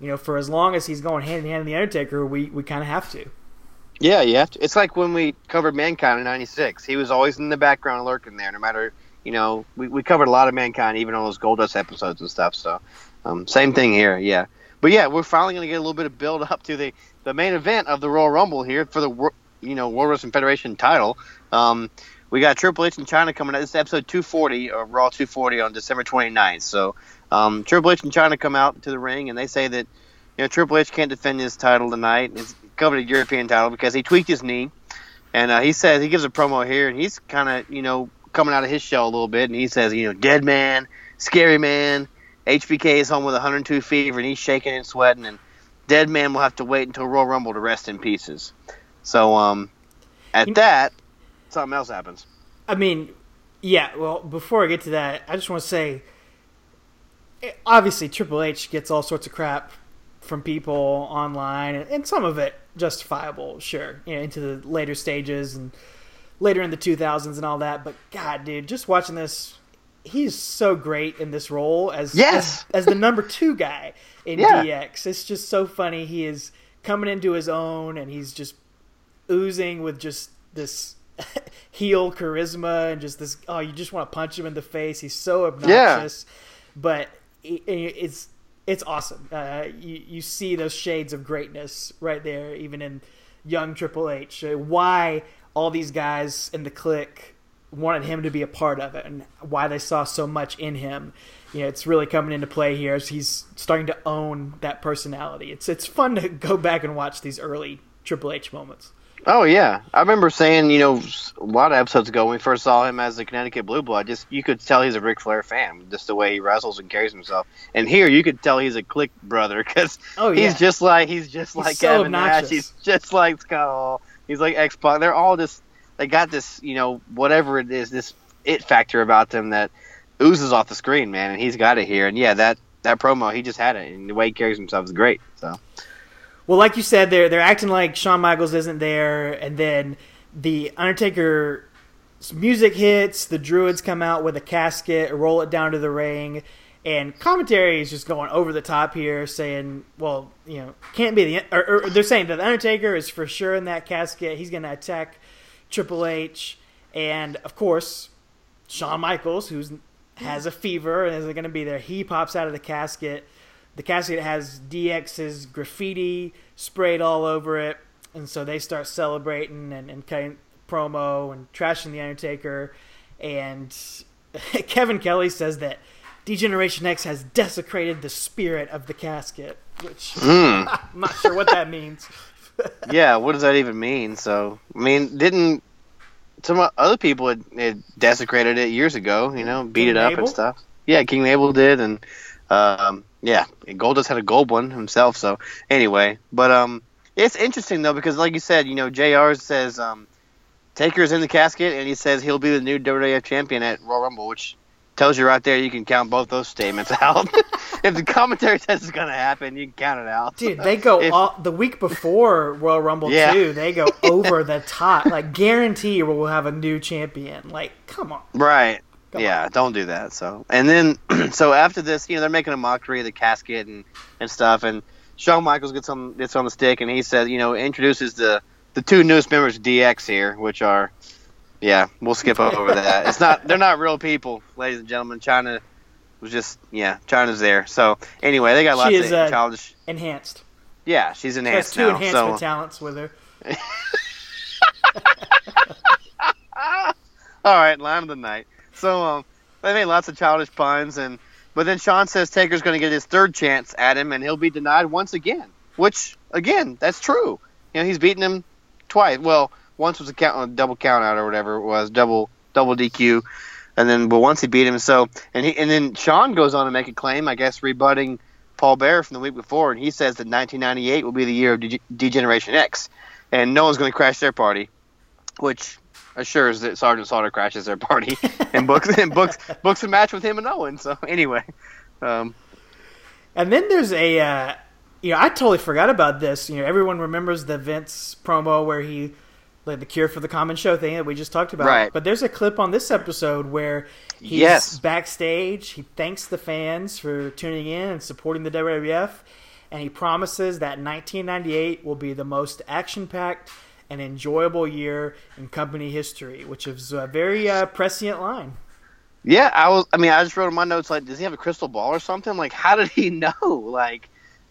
[SPEAKER 1] you know, for as long as he's going hand in hand with the Undertaker, we we kind of have to.
[SPEAKER 2] Yeah, you have to. It's like when we covered Mankind in '96. He was always in the background, lurking there, no matter. You know, we, we covered a lot of Mankind, even on those Goldust episodes and stuff. So, um, same thing here. Yeah, but yeah, we're finally going to get a little bit of build up to the the main event of the Royal Rumble here for the you know World Wrestling Federation title. Um, we got Triple H and Chyna coming out. This is episode 240 of Raw 240 on December 29th. So, um, Triple H and Chyna come out to the ring, and they say that you know Triple H can't defend his title tonight. It's covered a European title because he tweaked his knee, and uh, he says he gives a promo here, and he's kind of you know coming out of his shell a little bit, and he says you know dead man, scary man. HBK is home with 102 fever, and he's shaking and sweating, and dead man will have to wait until Royal Rumble to rest in pieces. So um, at that, something else happens.
[SPEAKER 1] I mean, yeah. Well, before I get to that, I just want to say, eh, obviously Triple H gets all sorts of crap from people online, and, and some of it justifiable, sure. You know, into the later stages and later in the 2000s and all that. But God, dude, just watching this, he's so great in this role as
[SPEAKER 2] Yes.
[SPEAKER 1] as, as the number two guy in
[SPEAKER 2] Yeah.
[SPEAKER 1] DX. It's just so funny. He is coming into his own, and he's just oozing with just this heel charisma and just this. Oh, you just want to punch him in the face. He's so obnoxious, but it, it's it's awesome. Uh, you you see those shades of greatness right there, even in young Triple H. Uh, Why all these guys in the clique wanted him to be a part of it, and why they saw so much in him. You know, it's really coming into play here as he's starting to own that personality. It's it's fun to go back and watch these early Triple H moments.
[SPEAKER 2] Oh yeah, I remember saying you know a lot of episodes ago when we first saw him as the Connecticut Blue Blood, just you could tell he's a Ric Flair fan, just the way he wrestles and carries himself. And here you could tell he's a Clique brother because
[SPEAKER 1] Oh,
[SPEAKER 2] he's just like he's just
[SPEAKER 1] He's
[SPEAKER 2] like
[SPEAKER 1] so
[SPEAKER 2] Kevin Nash.
[SPEAKER 1] obnoxious.
[SPEAKER 2] He's just like Scott Hall. He's like X-Pac. They're all just they got this you know whatever it is this it factor about them that oozes off the screen, man. And he's got it here. And yeah, that that promo he just had it, and the way he carries himself is great. So
[SPEAKER 1] Well, like you said, they're they're acting like Shawn Michaels isn't there, and then the Undertaker music hits. The Druids come out with a casket, roll it down to the ring, and commentary is just going over the top here, saying, "Well, you know, can't be the." Or, or they're saying that the Undertaker is for sure in that casket. He's going to attack Triple H, and of course, Shawn Michaels, who's has a fever and isn't going to be there. He pops out of the casket. The casket has DX's graffiti sprayed all over it, and so they start celebrating and, and cutting promo and trashing the Undertaker. And Kevin Kelly says that D-Generation X has desecrated the spirit of the casket, which
[SPEAKER 2] Mm.
[SPEAKER 1] I'm not sure what that means.
[SPEAKER 2] yeah, what does that even mean? So, I mean, didn't some other people had, had desecrated it years ago? You know, beat
[SPEAKER 1] King
[SPEAKER 2] it up
[SPEAKER 1] Mabel?
[SPEAKER 2] and stuff. Yeah, King Mabel did, and um, yeah, Goldust had a gold one himself. So anyway, but um, it's interesting though because, like you said, you know, Jr. says um, Taker's in the casket, and he says he'll be the new WWF champion at Royal Rumble, which tells you right there you can count both those statements out. if the commentary says it's going to happen, you can count it out.
[SPEAKER 1] Dude, they go
[SPEAKER 2] If-
[SPEAKER 1] all, the week before Royal Rumble
[SPEAKER 2] Yeah.
[SPEAKER 1] too. They go over the top. Like guarantee we'll have a new champion. Like, come on.
[SPEAKER 2] Right.
[SPEAKER 1] Come
[SPEAKER 2] yeah, don't do that. So, and then, so after this, you know, they're making a mockery of the casket and, and stuff. And Shawn Michaels gets on gets on the stick, and he says, you know, introduces the the two newest members of DX here, which are, yeah, we'll skip over that. It's not they're not real people, ladies and gentlemen. Chyna was just yeah, Chyna's there. So anyway, they got lots
[SPEAKER 1] She is,
[SPEAKER 2] of
[SPEAKER 1] uh,
[SPEAKER 2] childish.
[SPEAKER 1] Enhanced.
[SPEAKER 2] Yeah, she's enhanced.
[SPEAKER 1] She has two
[SPEAKER 2] now.
[SPEAKER 1] enhancement
[SPEAKER 2] so
[SPEAKER 1] talents with her.
[SPEAKER 2] All right, line of the night. So um, they made lots of childish puns, and but then Shawn says Taker's going to get his third chance at him, and he'll be denied once again. Which again, that's true. You know, he's beaten him twice. Well, once was a count, a double count out or whatever it was, double double DQ, and then but once he beat him. So and he and then Shawn goes on to make a claim, I guess, rebutting Paul Bearer from the week before, and he says that 1998 will be the year of D-Generation X, and no one's going to crash their party, which assures that Sergeant Slaughter crashes their party and books and books books a match with him and Owen. So anyway, um,
[SPEAKER 1] And then there's a, uh, you know, I totally forgot about this. You know, everyone remembers the Vince promo where he, like the Cure for the Common Show thing that we just talked about.
[SPEAKER 2] Right.
[SPEAKER 1] But there's a clip on this episode where he's
[SPEAKER 2] Yes.
[SPEAKER 1] backstage. He thanks the fans for tuning in and supporting the WWF, and he promises that 1998 will be the most action-packed and enjoyable year in company history, which is a very uh, prescient line.
[SPEAKER 2] yeah, I was. I mean, I just wrote in my notes like, does he have a crystal ball or something? Like, how did he know? Like,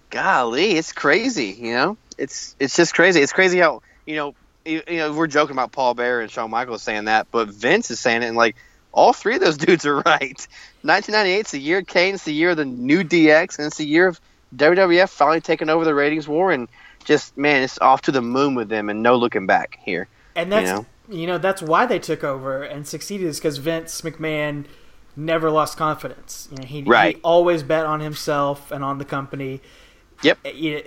[SPEAKER 2] golly, it's crazy. You know, it's it's just crazy. It's crazy how you know you, you know we're joking about Paul Bearer and Shawn Michaels saying that, but Vince is saying it, and like all three of those dudes are right. 1998 is the year of Kane. It's the year of the new DX, and it's the year of WWF finally taking over the ratings war and just man, it's off to the moon with them and no looking back here.
[SPEAKER 1] And that's
[SPEAKER 2] know?
[SPEAKER 1] you know, that's why they took over and succeeded is because Vince McMahon never lost confidence. You know, he,
[SPEAKER 2] Right.
[SPEAKER 1] he always bet on himself and on the company.
[SPEAKER 2] Yep.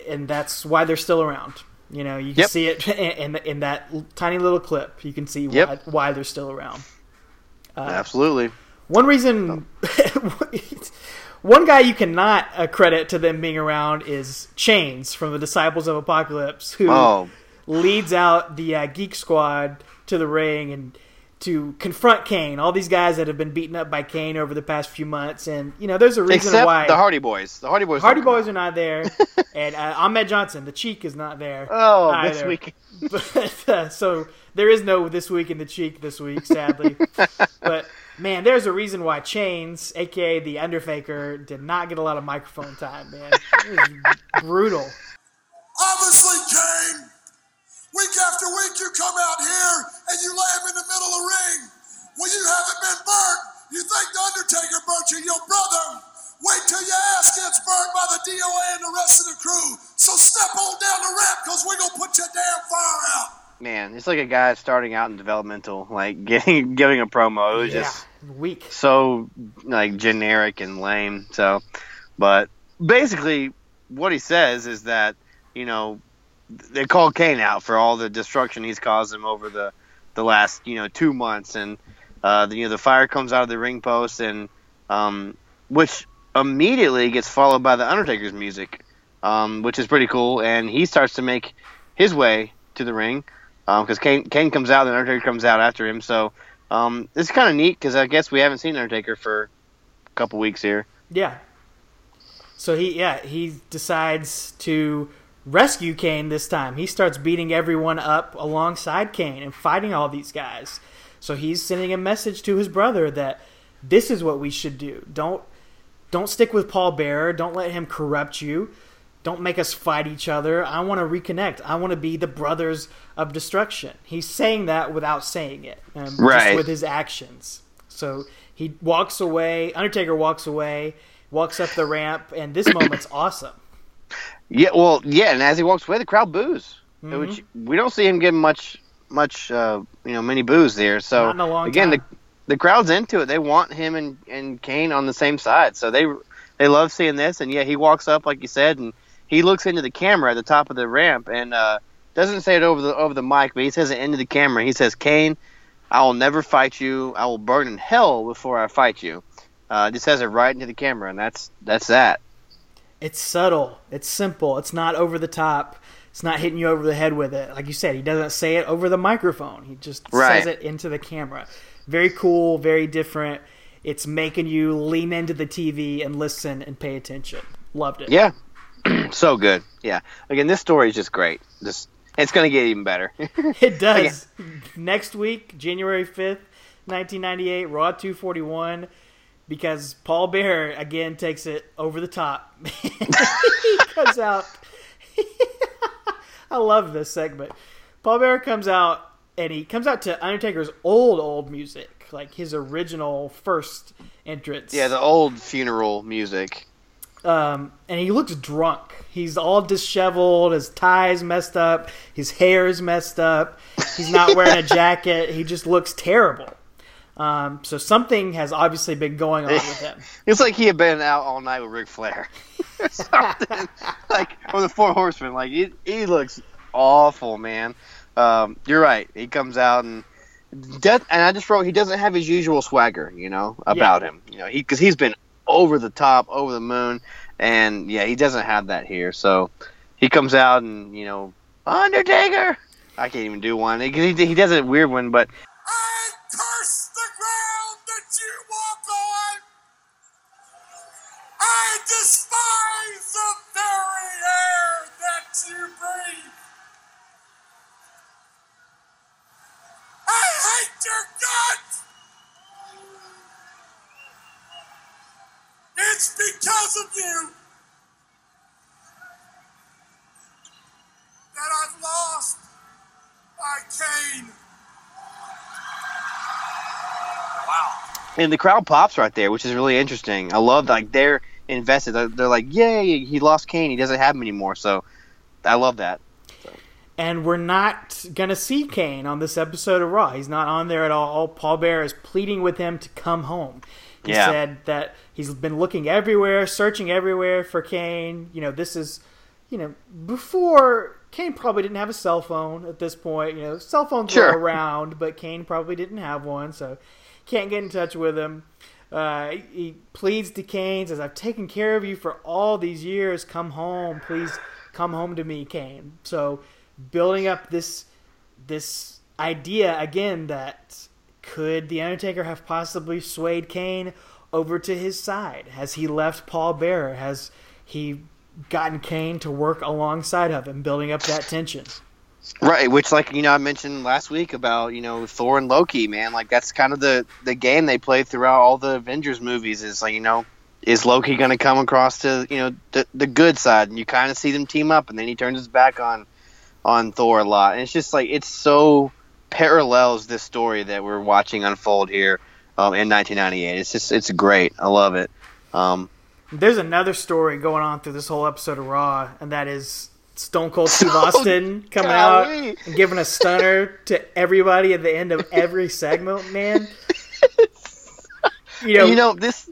[SPEAKER 1] And that's why they're still around. You know, you can
[SPEAKER 2] Yep.
[SPEAKER 1] see it in, in in that tiny little clip. You can see
[SPEAKER 2] Yep.
[SPEAKER 1] why, why they're still around. Uh,
[SPEAKER 2] Absolutely.
[SPEAKER 1] One reason, one guy you cannot uh, credit to them being around is Chainz from the Disciples of Apocalypse, who
[SPEAKER 2] Oh,
[SPEAKER 1] leads out the uh, Geek Squad to the ring and to confront Kane. All these guys that have been beaten up by Kane over the past few months, and you know, there's a reason
[SPEAKER 2] except
[SPEAKER 1] why
[SPEAKER 2] the Hardy Boys. The Hardy Boys.
[SPEAKER 1] Hardy Boys are not there, and uh, Ahmed Johnson, the Cheek, is not there.
[SPEAKER 2] Oh,
[SPEAKER 1] either.
[SPEAKER 2] this week.
[SPEAKER 1] But, uh, so there is no this week in the cheek this week, sadly. but man, there's a reason why Chainz, aka the Underfaker, did not get a lot of microphone time. Man, it was brutal.
[SPEAKER 3] Obviously, Kane, week after week you come out here and you lay him in the middle of the ring. Well, you haven't been burnt. You think the Undertaker burnt you, your brother. Wait till your ass gets burnt by the DOA and the rest of the crew. So step on down the ramp because we're going to put your damn fire out.
[SPEAKER 2] Man, it's like a guy starting out in developmental, like getting giving a promo. It was
[SPEAKER 1] Yeah,
[SPEAKER 2] just
[SPEAKER 1] weak.
[SPEAKER 2] so like generic and lame. So, but basically, what he says is that you know they called Kane out for all the destruction he's caused him over the the last you know two months, and uh, the, you know the fire comes out of the ring post, and um, which immediately gets followed by the Undertaker's music, um, which is pretty cool, and he starts to make his way to the ring because Kane Kane comes out, and Undertaker comes out after him, so. Um, it's kind of neat because I guess we haven't seen Undertaker for a couple weeks here.
[SPEAKER 1] Yeah. So he, yeah, he decides to rescue Kane this time. He starts beating everyone up alongside Kane and fighting all these guys. So he's sending a message to his brother that this is what we should do. Don't don't stick with Paul Bearer. Don't let him corrupt you. Don't make us fight each other. I want to reconnect. I want to be the brothers of destruction. He's saying that without saying it, um, just
[SPEAKER 2] Right.
[SPEAKER 1] with his actions. So he walks away. Undertaker walks away, walks up the ramp, and this moment's awesome.
[SPEAKER 2] Yeah, well, yeah, and as he walks away, the crowd boos,
[SPEAKER 1] Mhm.
[SPEAKER 2] which we don't see him getting much, much, uh, you know, many boos there. So
[SPEAKER 1] Not in a long
[SPEAKER 2] again,
[SPEAKER 1] time.
[SPEAKER 2] the the crowd's into it. They want him and and Kane on the same side, so they they love seeing this. And yeah, he walks up like you said, and he looks into the camera at the top of the ramp, and uh, doesn't say it over the over the mic, but he says it into the camera. He says, "Kane, I will never fight you. I will burn in hell before I fight you." Uh, just says it right into the camera, and that's that's that.
[SPEAKER 1] It's subtle. It's simple. It's not over the top. It's not hitting you over the head with it. Like you said, he doesn't say it over the microphone. He just
[SPEAKER 2] Right.
[SPEAKER 1] says it into the camera. Very cool, very different. It's making you lean into the TV and listen and pay attention. Loved it.
[SPEAKER 2] Yeah, so good. Yeah, again, this story is just great. Just it's gonna get even better.
[SPEAKER 1] It does. Next week, January 5th, 1998, Raw 241, because Paul Bearer again takes it over the top. he comes out. I love this segment. Paul Bearer comes out, and he comes out to Undertaker's old, old music, like his original first entrance.
[SPEAKER 2] yeah, the old funeral music.
[SPEAKER 1] Um, and he looks drunk. He's all disheveled. His tie's messed up. His hair is messed up. He's not wearing a jacket. He just looks terrible. Um, so something has obviously been going on with him.
[SPEAKER 2] It's like he had been out all night with Ric Flair. Something like or the Four Horsemen. Like he, he looks awful, man. Um, you're right. He comes out and does, and I just wrote he doesn't have his usual swagger, you know, about him. You know, he because he's been over the top, over the moon, and yeah, he doesn't have that here. So he comes out and you know, Undertaker. I can't even do one. He, he, he does a weird one, but
[SPEAKER 3] I curse the ground that you walk on. I despise the very air that you breathe. I hate your guts. It's because of you that I've lost my Kane. Wow.
[SPEAKER 2] And the crowd pops right there, which is really interesting. I love like they're invested. They're, they're like, "Yay, he lost Kane. He doesn't have him anymore." So I love that.
[SPEAKER 1] And we're not going to see Kane on this episode of Raw. He's not on there at all. Paul Bearer is pleading with him to come home. He
[SPEAKER 2] Yeah.
[SPEAKER 1] said that he's been looking everywhere, searching everywhere for Kane. You know, this is, you know, before Kane probably didn't have a cell phone at this point. You know, cell phones
[SPEAKER 2] Sure.
[SPEAKER 1] were around, but Kane probably didn't have one, so can't get in touch with him. Uh, he- he pleads to Kane, says, "I've taken care of you for all these years. Come home, please. Come home to me, Kane." So, building up this this idea again that could the Undertaker have possibly swayed Kane over to his side? Has he left Paul Bearer? Has he gotten Kane to work alongside of him, building up that tension?
[SPEAKER 2] Right, which like you know I mentioned last week about you know Thor and Loki, man. Like that's kind of the the game they play throughout all the Avengers movies. Is like you know, is Loki going to come across to you know the the good side, and you kind of see them team up, and then he turns his back on on Thor a lot, and it's just like it's so parallels this story that we're watching unfold here um, in 1998. It's just it's great. I love it. Um,
[SPEAKER 1] There's another story going on through this whole episode of Raw, and that is Stone Cold Steve Austin coming out and giving a stunner to everybody at the end of every segment, man. You know,
[SPEAKER 2] you know this.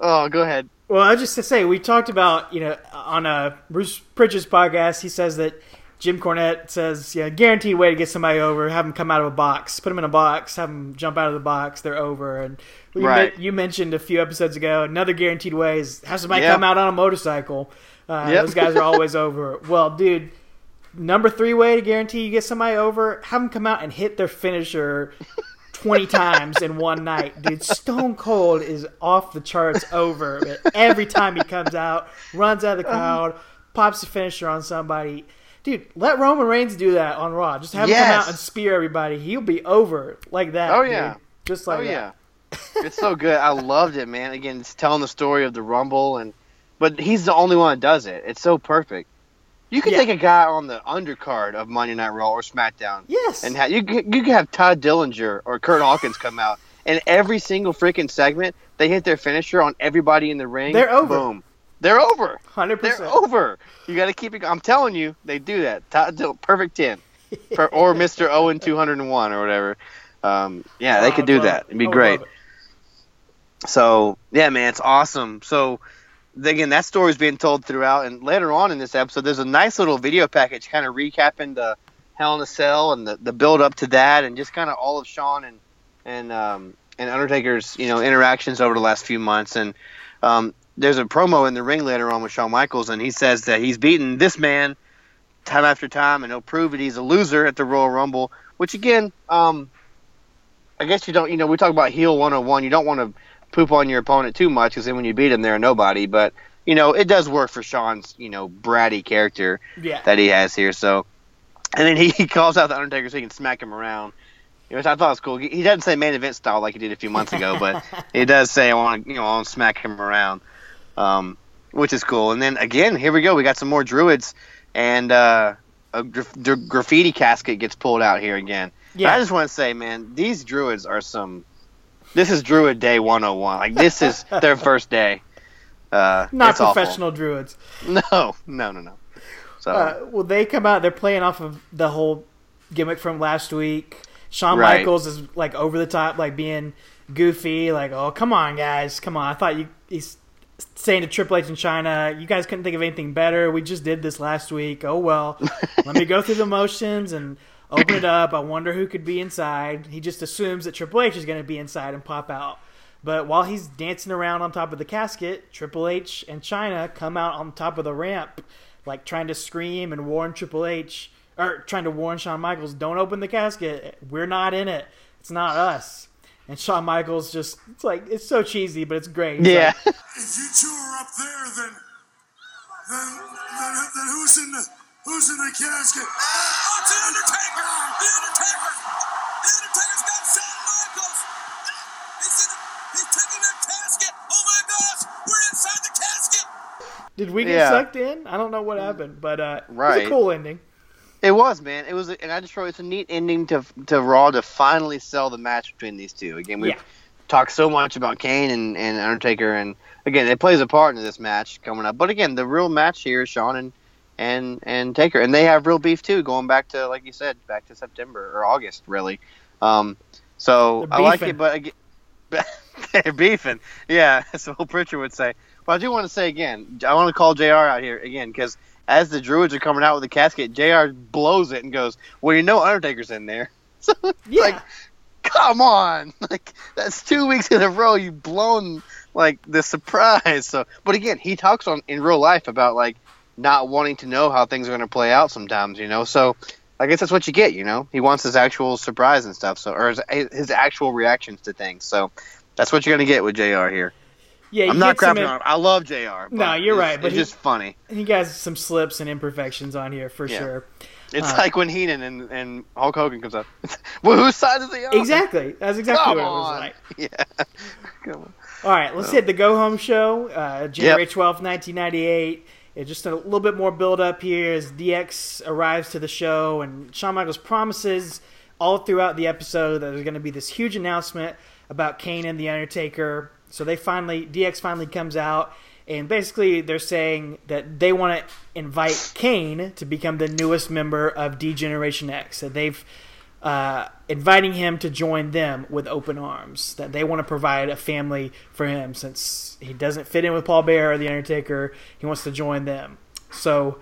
[SPEAKER 2] Oh, go ahead.
[SPEAKER 1] Well, I was just to say we talked about you know on a Bruce Pritchard's podcast. He says that Jim Cornette says, "Yeah, guaranteed way to get somebody over. Have them come out of a box, put them in a box, have them jump out of the box. They're over." And you,
[SPEAKER 2] Right.
[SPEAKER 1] men- you mentioned a few episodes ago another guaranteed way is have somebody
[SPEAKER 2] Yeah.
[SPEAKER 1] come out on a motorcycle. Uh,
[SPEAKER 2] Yep.
[SPEAKER 1] Those guys are always over. Well, dude. Number three way to guarantee you get somebody over: have them come out and hit their finisher 20 times in one night. Dude, Stone Cold is off the charts over. Every time he comes out, runs out of the crowd, pops a finisher on somebody. Dude, let Roman Reigns do that on Raw. Just have him come out and spear everybody. He'll be over like that.
[SPEAKER 2] Oh,
[SPEAKER 1] dude.
[SPEAKER 2] yeah.
[SPEAKER 1] Just like
[SPEAKER 2] oh
[SPEAKER 1] that.
[SPEAKER 2] yeah, it's so good. I loved it, man. Again, it's telling the story of the Rumble, and but he's the only one that does it. It's so perfect. You could
[SPEAKER 1] Yeah.
[SPEAKER 2] take a guy on the undercard of Monday Night Raw or SmackDown,
[SPEAKER 1] Yes.
[SPEAKER 2] and ha- you could- you could have Todd Dillinger or Kurt Hawkins come out, and every single freaking segment they hit their finisher on everybody in the ring.
[SPEAKER 1] They're over.
[SPEAKER 2] Boom. They're over.
[SPEAKER 1] 100%.
[SPEAKER 2] They're over. You got to keep it. I'm telling you, they do that. Todd Dill, perfect ten, Per- or Mister Owen two hundred and one or whatever. Um, yeah, they could do that.
[SPEAKER 1] it.
[SPEAKER 2] It'd be great. So yeah, man, it's awesome. So again, that story's being told throughout, and later on in this episode, there's a nice little video package kind of recapping the Hell in a Cell and the, the build up to that, and just kind of all of Shawn and and um, and Undertaker's you know interactions over the last few months. And um, there's a promo in the ring later on with Shawn Michaels, and he says that he's beaten this man time after time, and he'll prove that he's a loser at the Royal Rumble. Which again, um, I guess you don't. You know, we talk about heel 101. You don't want to poop on your opponent too much because then when you beat him, they're nobody. But you know, it does work for Shawn's you know bratty character
[SPEAKER 1] Yeah.
[SPEAKER 2] that he has here. So, and then he, he calls out the Undertaker so he can smack him around. Which I thought was cool. He doesn't say main event style like he did a few months ago, but he does say I want to, you know, I want to smack him around, um, which is cool. And then again, here we go. We got some more druids, and uh, a the graffiti casket gets pulled out here again.
[SPEAKER 1] Yeah.
[SPEAKER 2] I just want to say, man, these druids are some. This is Druid Day 101. Like this is their first day. Uh,
[SPEAKER 1] Not
[SPEAKER 2] it's awful.
[SPEAKER 1] professional druids.
[SPEAKER 2] No, no, no, no. So
[SPEAKER 1] Uh, well, they come out. They're playing off of the whole gimmick from last week. Shawn
[SPEAKER 2] Right.
[SPEAKER 1] Michaels is like over the top, like being goofy. Like, oh, come on, guys, come on. I thought you. He's saying to Triple H in Chyna, you guys couldn't think of anything better. We just did this last week. Oh well, let me go through the motions and open it up. I wonder who could be inside. He just assumes that Triple H is going to be inside and pop out. But while he's dancing around on top of the casket, Triple H and Chyna come out on top of the ramp, like trying to scream and warn Triple H, or trying to warn Shawn Michaels, don't open the casket. We're not in it. It's not us. And Shawn Michaels just, it's like, it's so cheesy, but it's great. He's
[SPEAKER 2] yeah,
[SPEAKER 1] like,
[SPEAKER 3] If you two are up there, then then then, then who's in the who's in the casket? Oh, it's the Undertaker! The Undertaker! The Undertaker's got Shawn Michaels! He's in the, he's taking that casket! Oh my gosh! We're inside the casket!
[SPEAKER 1] did we get
[SPEAKER 2] Yeah.
[SPEAKER 1] sucked in? I don't know what happened, but uh, it was a cool ending.
[SPEAKER 2] It was, man. It was, and I just wrote it's a neat ending to to Raw to finally sell the match between these two. Again, we've
[SPEAKER 1] Yeah.
[SPEAKER 2] talked so much about Kane and, and Undertaker, and again, it plays a part in this match coming up. But again, the real match here is Shawn and and and Taker, and they have real beef too, going back to like you said, back to September or August, really. Um, so I like it, but again, they're beefing. Yeah, that's what Pritchard would say. But I do want to say again, I want to call Jr. out here again because as the Druids are coming out with the casket, Jr. blows it and goes, "Well, you know Undertaker's in there." So
[SPEAKER 1] Yeah.
[SPEAKER 2] like, come on, like that's two weeks in a row you've blown like the surprise. So, but again, he talks on in real life about like not wanting to know how things are going to play out sometimes, you know. So. I guess that's what you get, you know. He wants his actual surprise and stuff, so or his, his actual reactions to things. So that's what you're gonna get with Jr. here.
[SPEAKER 1] Yeah,
[SPEAKER 2] I'm not crapping
[SPEAKER 1] in-
[SPEAKER 2] on him. I love Jr.
[SPEAKER 1] No, you're right, but
[SPEAKER 2] it's
[SPEAKER 1] he-
[SPEAKER 2] just funny.
[SPEAKER 1] He has some slips and imperfections on here for
[SPEAKER 2] Yeah.
[SPEAKER 1] sure.
[SPEAKER 2] It's
[SPEAKER 1] Uh,
[SPEAKER 2] like when Heenan and, and Hulk Hogan comes up. well, whose side is he on?
[SPEAKER 1] Exactly. That's exactly
[SPEAKER 2] Come
[SPEAKER 1] what it was like.
[SPEAKER 2] Yeah. Come on.
[SPEAKER 1] All right, let's hit the go home show. Uh, January twelfth, 1998. It's just a little bit more build up here as DX arrives to the show, and Shawn Michaels promises all throughout the episode that there's going to be this huge announcement about Kane and The Undertaker. So they finally, DX finally comes out, and basically they're saying that they want to invite Kane to become the newest member of D-Generation X. That they've uh, inviting him to join them with open arms. That they want to provide a family for him since he doesn't fit in with Paul Bearer or the Undertaker. He wants to join them. So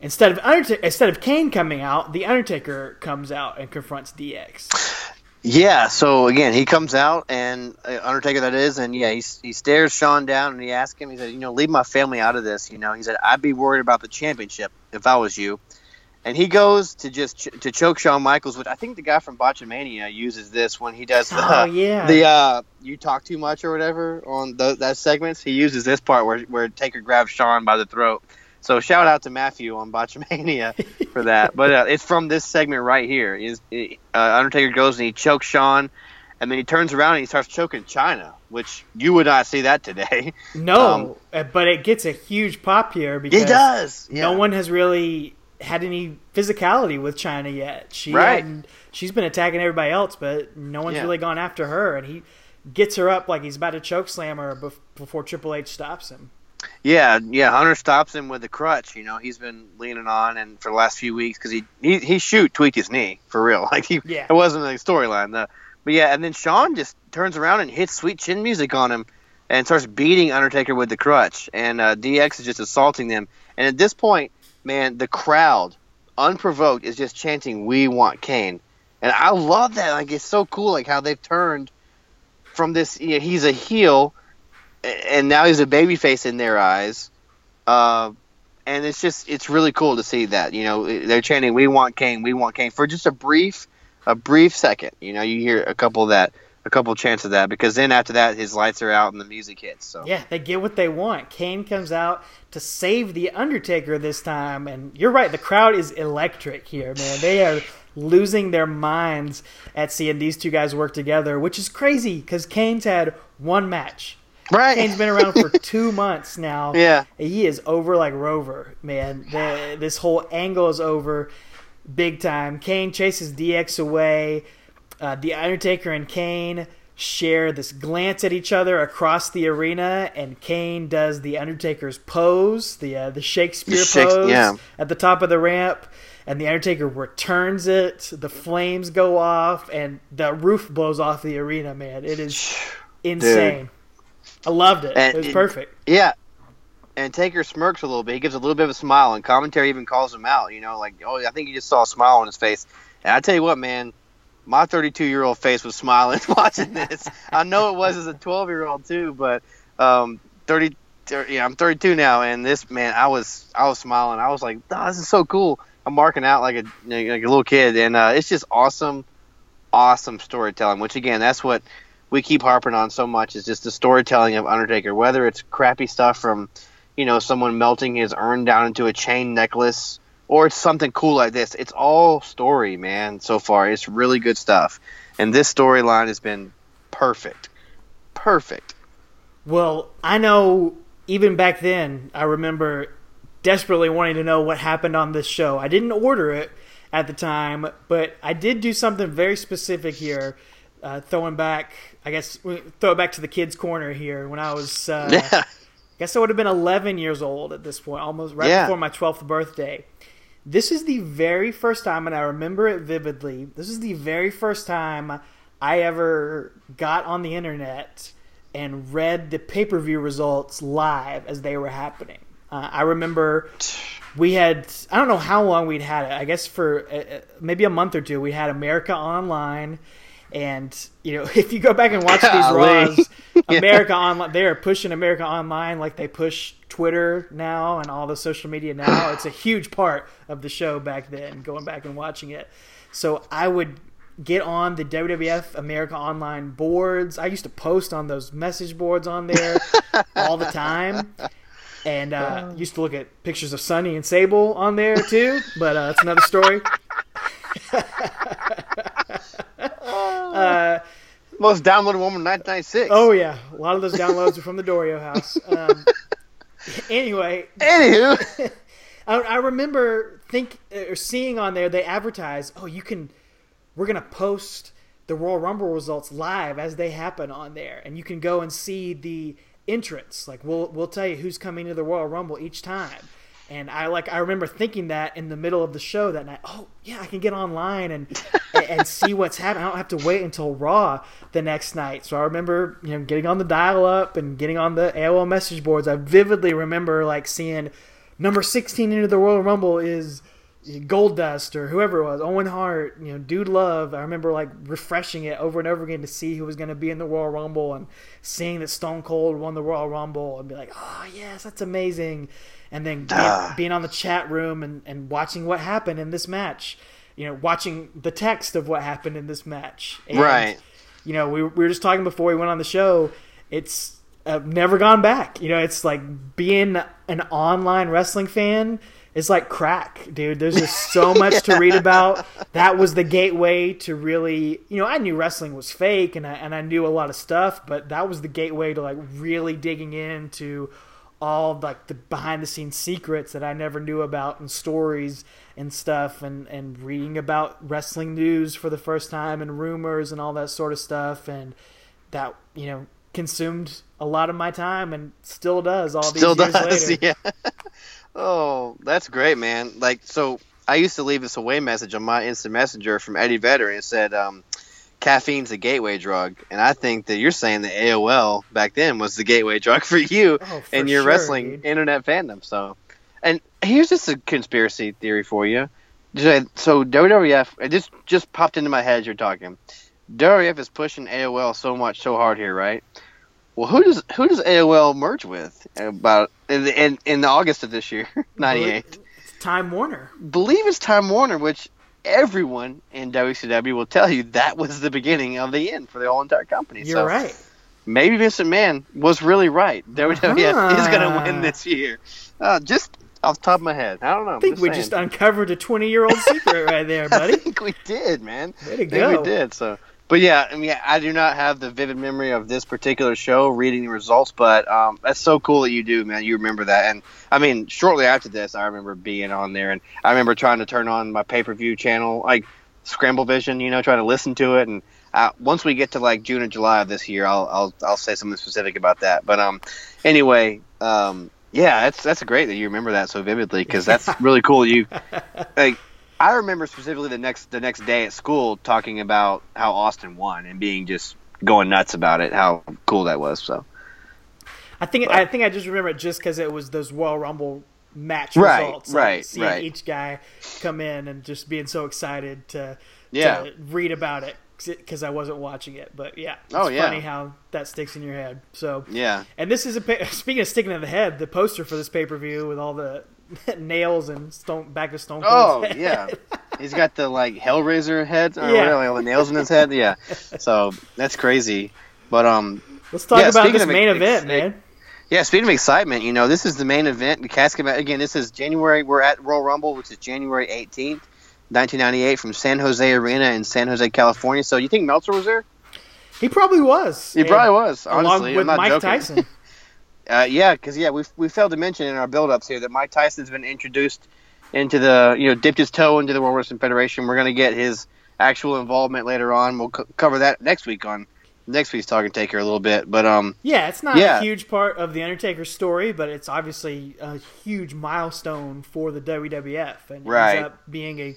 [SPEAKER 1] instead of Undertaker, instead of Kane coming out, the Undertaker comes out and confronts DX.
[SPEAKER 2] Yeah. So again, he comes out and uh, Undertaker that is, and yeah, he he stares Shawn down and he asks him. He said, "You know, leave my family out of this." You know, he said, "I'd be worried about the championship if I was you." And he goes to just ch- to choke Shawn Michaels, which I think the guy from Botchamania uses this when he does the
[SPEAKER 1] Oh, yeah.
[SPEAKER 2] the uh, you talk too much or whatever on the, that segments. He uses this part where where Taker grabs Shawn by the throat. So shout out to Matthew on Botchamania for that. But uh, it's from this segment right here. Is uh, Undertaker goes and he chokes Shawn, and then he turns around and he starts choking Chyna, which you would not see that today.
[SPEAKER 1] No, uh, but it gets a huge pop here because
[SPEAKER 2] it does. Yeah.
[SPEAKER 1] no one has really had any physicality with Chyna yet. She
[SPEAKER 2] Right.
[SPEAKER 1] she's been attacking everybody else, but no one's
[SPEAKER 2] Yeah.
[SPEAKER 1] really gone after her. And he gets her up like he's about to choke slam her before Triple H stops him.
[SPEAKER 2] Yeah, yeah. Hunter stops him with the crutch. You know, he's been leaning on, and for the last few weeks, because he, he he shoot tweaked his knee for real. Like he,
[SPEAKER 1] Yeah.
[SPEAKER 2] it wasn't a storyline. The, but yeah, and then Shawn just turns around and hits sweet chin music on him, and starts beating Undertaker with the crutch. And uh, DX is just assaulting them. And at this point, man, the crowd unprovoked, is just chanting, "We want Kane," and I love that. Like it's so cool, like how they've turned from this. You know, he's a heel, a- and now he's a babyface in their eyes. Uh, and it's just it's really cool to see that. You know, they're chanting, "We want Kane, we want Kane" for just a brief, a brief second. You know, you hear a couple of that, a couple of chants of that, because then after that, his lights are out and the music hits. So
[SPEAKER 1] Yeah, they get what they want. Kane comes out to save the Undertaker this time, and you're right. The crowd is electric here, man. They are losing their minds at seeing these two guys work together, which is crazy because Kane's had one match.
[SPEAKER 2] Right,
[SPEAKER 1] Kane's been around for two months now.
[SPEAKER 2] Yeah.
[SPEAKER 1] he is over like Rover, man. The, this whole angle is over, big time. Kane chases DX away. Uh, the Undertaker and Kane share this glance at each other across the arena, and Kane does the Undertaker's pose, the uh, the Shakespeare
[SPEAKER 2] The
[SPEAKER 1] pose
[SPEAKER 2] yeah.
[SPEAKER 1] at the top of the ramp. And the Undertaker returns it. The flames go off, and the roof blows off the arena. Man, it is insane. I loved it.
[SPEAKER 2] And
[SPEAKER 1] it was
[SPEAKER 2] it-
[SPEAKER 1] perfect.
[SPEAKER 2] Yeah. And Taker smirks a little bit. He gives a little bit of a smile, and commentary even calls him out. You know, like, oh, I think you just saw a smile on his face. And I tell you what, man, my 32 year old face was smiling watching this. I know it was as a 12 year old too, but um, 30, 30, yeah, I'm 32 now, and this man, I was, I was smiling. I was like, oh, this is so cool. I'm marking out like a like a little kid, and uh, it's just awesome, awesome storytelling. Which again, that's what we keep harping on so much is just the storytelling of Undertaker. Whether it's crappy stuff from, you know, someone melting his urn down into a chain necklace, or it's something cool like this. It's all story, man. So far, it's really good stuff, and this storyline has been perfect, perfect.
[SPEAKER 1] Well, I know even back then, I remember desperately wanting to know what happened on this show. I didn't order it at the time, but I did do something very specific here. Uh, throwing back, I guess, throw it back to the kids' corner here when I was, uh,
[SPEAKER 2] Yeah,
[SPEAKER 1] I guess I would have been 11 years old at this point, almost right
[SPEAKER 2] Yeah.
[SPEAKER 1] before my 12th birthday. This is the very first time, and I remember it vividly. This is the very first time I ever got on the internet and read the pay per view results live as they were happening. Uh, I remember we had, I don't know how long we'd had it. I guess for uh, uh, maybe a month or two, we had America Online. And, you know, if you go back and watch these. Raws,
[SPEAKER 2] Yeah.
[SPEAKER 1] America Online, they are pushing America Online like they push Twitter now and all the social media now. It's a huge part of the show back then, going back and watching it. So I would get on the WWF America Online boards. I used to post on those message boards on there all the time. And uh, used to look at pictures of Sunny and Sable on there too, but uh, that's another story. Uh,
[SPEAKER 2] most downloaded woman 996.
[SPEAKER 1] Oh yeah, a lot of those downloads are from the Dorio house. Um, anyway,
[SPEAKER 2] Anywho,
[SPEAKER 1] I, I remember think or seeing on there they advertise, oh, you can, we're gonna post the Royal Rumble results live as they happen on there, and you can go and see the entrance. Like we'll we'll tell you who's coming to the Royal Rumble each time. And I like I remember thinking that in the middle of the show that night. Oh yeah, I can get online and and see what's happening. I don't have to wait until Raw the next night. So I remember you know getting on the dial up and getting on the AOL message boards. I vividly remember like seeing number sixteen into the Royal Rumble is Goldust or whoever it was, Owen Hart, you know, Dude Love. I remember like refreshing it over and over again to see who was going to be in the Royal Rumble and seeing that Stone Cold won the Royal Rumble and be like, oh yes, that's amazing. And then being, being on the chat room and, and watching what happened in this match, you know, watching the text of what happened in this match. And,
[SPEAKER 2] Right.
[SPEAKER 1] You know, we, we were just talking before we went on the show. It's uh, never gone back. You know, it's like being an online wrestling fan is like crack, dude. There's just so much to read about. That was the gateway to really, you know, I knew wrestling was fake and I, and I knew a lot of stuff, but that was the gateway to like really digging into all like the behind the scenes secrets that I never knew about and stories and stuff and and reading about wrestling news for the first time and rumors and all that sort of stuff and that you know consumed a lot of my time and still does all these
[SPEAKER 2] still
[SPEAKER 1] years
[SPEAKER 2] does.
[SPEAKER 1] later.
[SPEAKER 2] Yeah. oh, that's great, man. Like, so I used to leave this away message on my instant messenger from Eddie Vedder, and said, um, "Caffeine's a gateway drug," and I think that you're saying that AOL back then was the gateway drug for you
[SPEAKER 1] Oh, for
[SPEAKER 2] and your
[SPEAKER 1] sure,
[SPEAKER 2] wrestling
[SPEAKER 1] dude.
[SPEAKER 2] internet fandom. So, and here's just a conspiracy theory for you: So WWF, it just just popped into my head as you're talking. WWF is pushing AOL so much, so hard here, right? Well, who does who does AOL merge with about in the, in, in August of this year, '98?
[SPEAKER 1] Time Warner.
[SPEAKER 2] Believe it's Time Warner, which everyone in WCW will tell you that was the beginning of the end for the whole entire company.
[SPEAKER 1] You're
[SPEAKER 2] so
[SPEAKER 1] right.
[SPEAKER 2] maybe Vince McMahon was really right. WWF is going to win this year. Uh, just off the top of my head, I don't know.
[SPEAKER 1] I think we just uncovered a 20 year old secret right there, buddy.
[SPEAKER 2] I think we did, man.
[SPEAKER 1] Way to
[SPEAKER 2] I think
[SPEAKER 1] go.
[SPEAKER 2] we did. So, but yeah, I mean, I do not have the vivid memory of this particular show, reading the results, but um, that's so cool that you do, man. You remember that, and I mean, shortly after this, I remember being on there, and I remember trying to turn on my pay per view channel, like Scramble Vision, you know, trying to listen to it, and uh, once we get to like June or July of this year, I'll I'll I'll say something specific about that. But um, anyway, um, yeah, that's that's great that you remember that so vividly because that's really cool. You like I remember specifically the next the next day at school talking about how Austin won and being just going nuts about it, how cool that was. So
[SPEAKER 1] I think I think I just remember it just because it was those Royal Rumble match
[SPEAKER 2] Right,
[SPEAKER 1] results.
[SPEAKER 2] right,
[SPEAKER 1] seeing
[SPEAKER 2] right.
[SPEAKER 1] each guy come in and just being so excited to,
[SPEAKER 2] Yeah.
[SPEAKER 1] to read about it because I wasn't watching it. But yeah, it's
[SPEAKER 2] Oh, yeah.
[SPEAKER 1] funny how that sticks in your head. So
[SPEAKER 2] yeah,
[SPEAKER 1] And this is a speaking of sticking in the head, the poster for this pay per view with all the nails and stone back of Stone
[SPEAKER 2] oh yeah, he's got the like Hellraiser head, or
[SPEAKER 1] Yeah.
[SPEAKER 2] whatever, like, all the nails in his head. Yeah, so that's crazy. But um,
[SPEAKER 1] Let's talk
[SPEAKER 2] Yeah,
[SPEAKER 1] about this main
[SPEAKER 2] ex-
[SPEAKER 1] event,
[SPEAKER 2] ex-
[SPEAKER 1] man.
[SPEAKER 2] Yeah, speaking of excitement, you know, this is the main event, the casket match. Again, this is January. We're at Royal Rumble, which is January 18th, 1998, from San Jose Arena in San Jose, California. So you think Meltzer was there?
[SPEAKER 1] He probably was.
[SPEAKER 2] He probably was,
[SPEAKER 1] Along
[SPEAKER 2] honestly.
[SPEAKER 1] with
[SPEAKER 2] I'm not
[SPEAKER 1] Mike
[SPEAKER 2] joking.
[SPEAKER 1] Tyson.
[SPEAKER 2] Uh, yeah, because yeah, we we failed to mention in our build-ups here that Mike Tyson's been introduced into the you know dipped his toe into the World Wrestling Federation. We're gonna get his actual involvement later on. We'll co- cover that next week on next week's Talking Taker a little bit. But um,
[SPEAKER 1] Yeah, it's not
[SPEAKER 2] Yeah.
[SPEAKER 1] a huge part of the Undertaker's story, but it's obviously a huge milestone for the WWF, and
[SPEAKER 2] Right.
[SPEAKER 1] ends up being a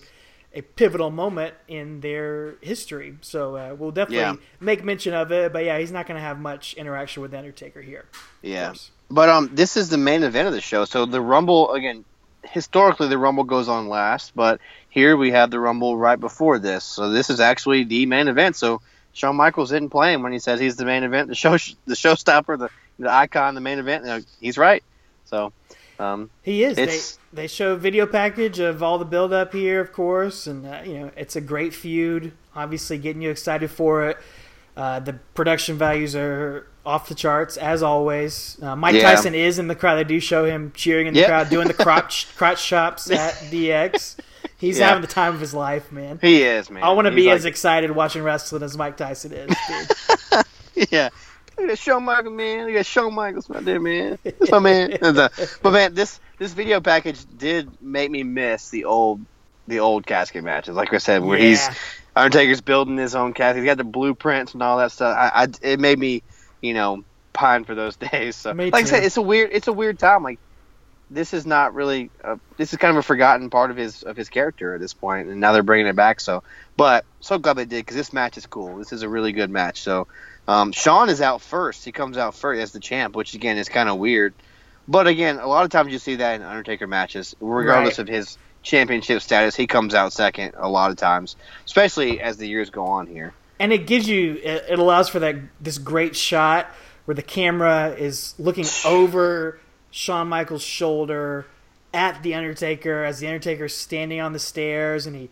[SPEAKER 1] a pivotal moment in their history. So uh, we'll definitely
[SPEAKER 2] Yeah.
[SPEAKER 1] make mention of it. But yeah, he's not going to have much interaction with the Undertaker here.
[SPEAKER 2] yeah. But um, this is the main event of the show. So the Rumble again. Historically, the Rumble goes on last, but here we have the Rumble right before this. So this is actually the main event. So Shawn Michaels didn't play him when he says he's the main event, the show, the showstopper, the the icon, the main event. You know, he's right. So um,
[SPEAKER 1] He is. They they show a video package of all the build up here, of course, and uh, you know it's a great feud. Obviously, getting you excited for it. Uh, the production values are off the charts as always. Uh, Mike
[SPEAKER 2] Yeah.
[SPEAKER 1] Tyson is in the crowd. They do show him cheering in the
[SPEAKER 2] Yep.
[SPEAKER 1] crowd, doing the crotch crotch chops at DX. He's
[SPEAKER 2] Yeah.
[SPEAKER 1] having the time of his life, man.
[SPEAKER 2] he is man.
[SPEAKER 1] I want to be
[SPEAKER 2] like-
[SPEAKER 1] as excited watching wrestling as Mike Tyson is. Dude.
[SPEAKER 2] Yeah. Look at Shawn Michaels, man. Look at Shawn Michaels right there, man. That's my man. But man, this this video package did make me miss the old the old casket matches. Like I said, where he's
[SPEAKER 1] Yeah.
[SPEAKER 2] Undertaker's building his own casket. He's got the blueprints and all that stuff. I, I it made me, you know, pine for those days. So like I said, it's a weird it's a weird time. Like this is not really a, this is kind of a forgotten part of his of his character at this point, and now they're bringing it back. So, but so glad they did because this match is cool. This is a really good match. So, um, Shawn is out first. He comes out first as the champ, which again is kind of weird. But again, a lot of times you see that in Undertaker matches, regardless
[SPEAKER 1] Right.
[SPEAKER 2] of his championship status, he comes out second a lot of times, especially as the years go on here.
[SPEAKER 1] and it gives you it, allows for that this great shot where the camera is looking over Shawn Michaels' shoulder at the Undertaker as the Undertaker's standing on the stairs and he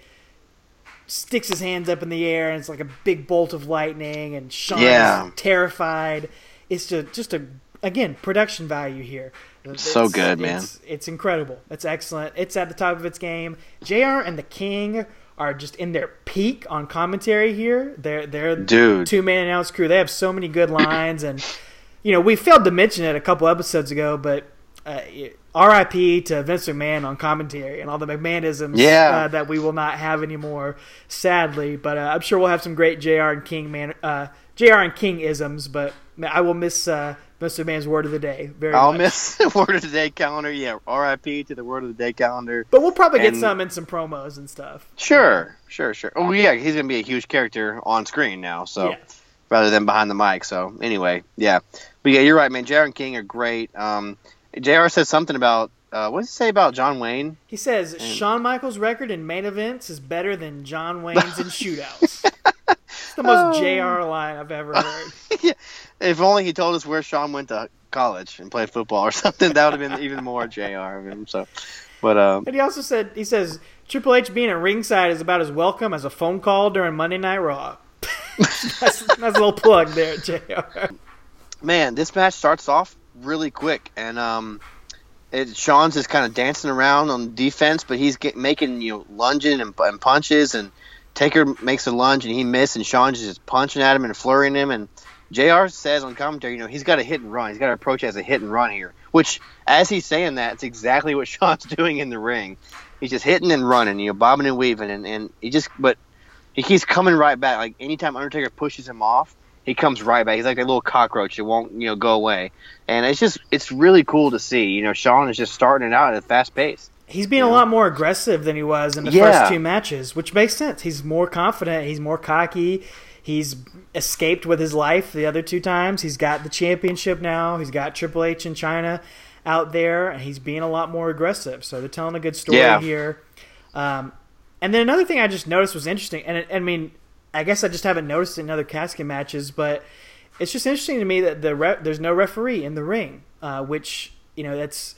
[SPEAKER 1] sticks his hands up in the air and it's like a big bolt of lightning and Shawn
[SPEAKER 2] Yeah.
[SPEAKER 1] is terrified. It's just just a again production value here.
[SPEAKER 2] So
[SPEAKER 1] It's-
[SPEAKER 2] good, man.
[SPEAKER 1] It's, it's incredible. It's excellent. It's at the top of its game. Jr. and the King are just in their peak on commentary here. They're they're
[SPEAKER 2] Dude.
[SPEAKER 1] two man announce crew. They have so many good lines, and you know we failed to mention it a couple episodes ago, but uh, R.I.P. to Vince McMahon on commentary and all the McMahonisms
[SPEAKER 2] Yeah.
[SPEAKER 1] uh, that we will not have anymore, sadly. But uh, I'm sure we'll have some great Jr. and King man, uh, Jr. and King isms. But I will miss uh, Mr. McMahon's word of the day very
[SPEAKER 2] I'll
[SPEAKER 1] much.
[SPEAKER 2] miss the word of the day calendar. Yeah, R.I.P. to the word of the day calendar.
[SPEAKER 1] But we'll probably get some in some promos and stuff.
[SPEAKER 2] Sure, sure, sure. Oh yeah, he's gonna be a huge character on screen now. So
[SPEAKER 1] Yeah.
[SPEAKER 2] rather than behind the mic. So anyway, yeah. But yeah, you're right, man. JR and King are great. Um, JR said something about uh, what does he say about John Wayne?
[SPEAKER 1] He says Shawn Michaels' record in main events is better than John Wayne's in shootouts. it's the most
[SPEAKER 2] Oh.
[SPEAKER 1] JR line I've ever heard.
[SPEAKER 2] If only he told us where Shawn went to college and played football or something, that would have been even more Jr. of him. So, but um,
[SPEAKER 1] And he also said, he says, Triple H being at ringside is about as welcome as a phone call during Monday Night Raw. that's, that's a little plug there, JR.
[SPEAKER 2] man, this match starts off really quick, and um, it, Shawn's just kind of dancing around on defense, but he's get, making you know lunging and, and punches, and Taker makes a lunge and he misses, and Shawn's just punching at him and flurrying him, and Jr. says on commentary, you know, he's got to hit and run. He's got to approach as a hit and run here. Which, as he's saying that, it's exactly what Shawn's doing in the ring. He's just hitting and running, you know, bobbing and weaving, and, and he just, but he keeps coming right back. Like anytime Undertaker pushes him off, he comes right back. He's like a little cockroach. It won't, you know, go away. And it's just, it's really cool to see. You know, Shawn is just starting it out at a fast pace.
[SPEAKER 1] He's being a lot more aggressive than he was in the
[SPEAKER 2] Yeah.
[SPEAKER 1] first two matches, which makes sense. He's more confident. He's more cocky. He's escaped with his life the other two times. He's got the championship now. He's got Triple H in Chyna out there, and he's being a lot more aggressive. So they're telling a good story
[SPEAKER 2] Yeah.
[SPEAKER 1] here. Um, and then another thing I just noticed was interesting, and it, I mean, I guess I just haven't noticed it in other casket matches, but it's just interesting to me that the re- there's no referee in the ring, uh, which you know that's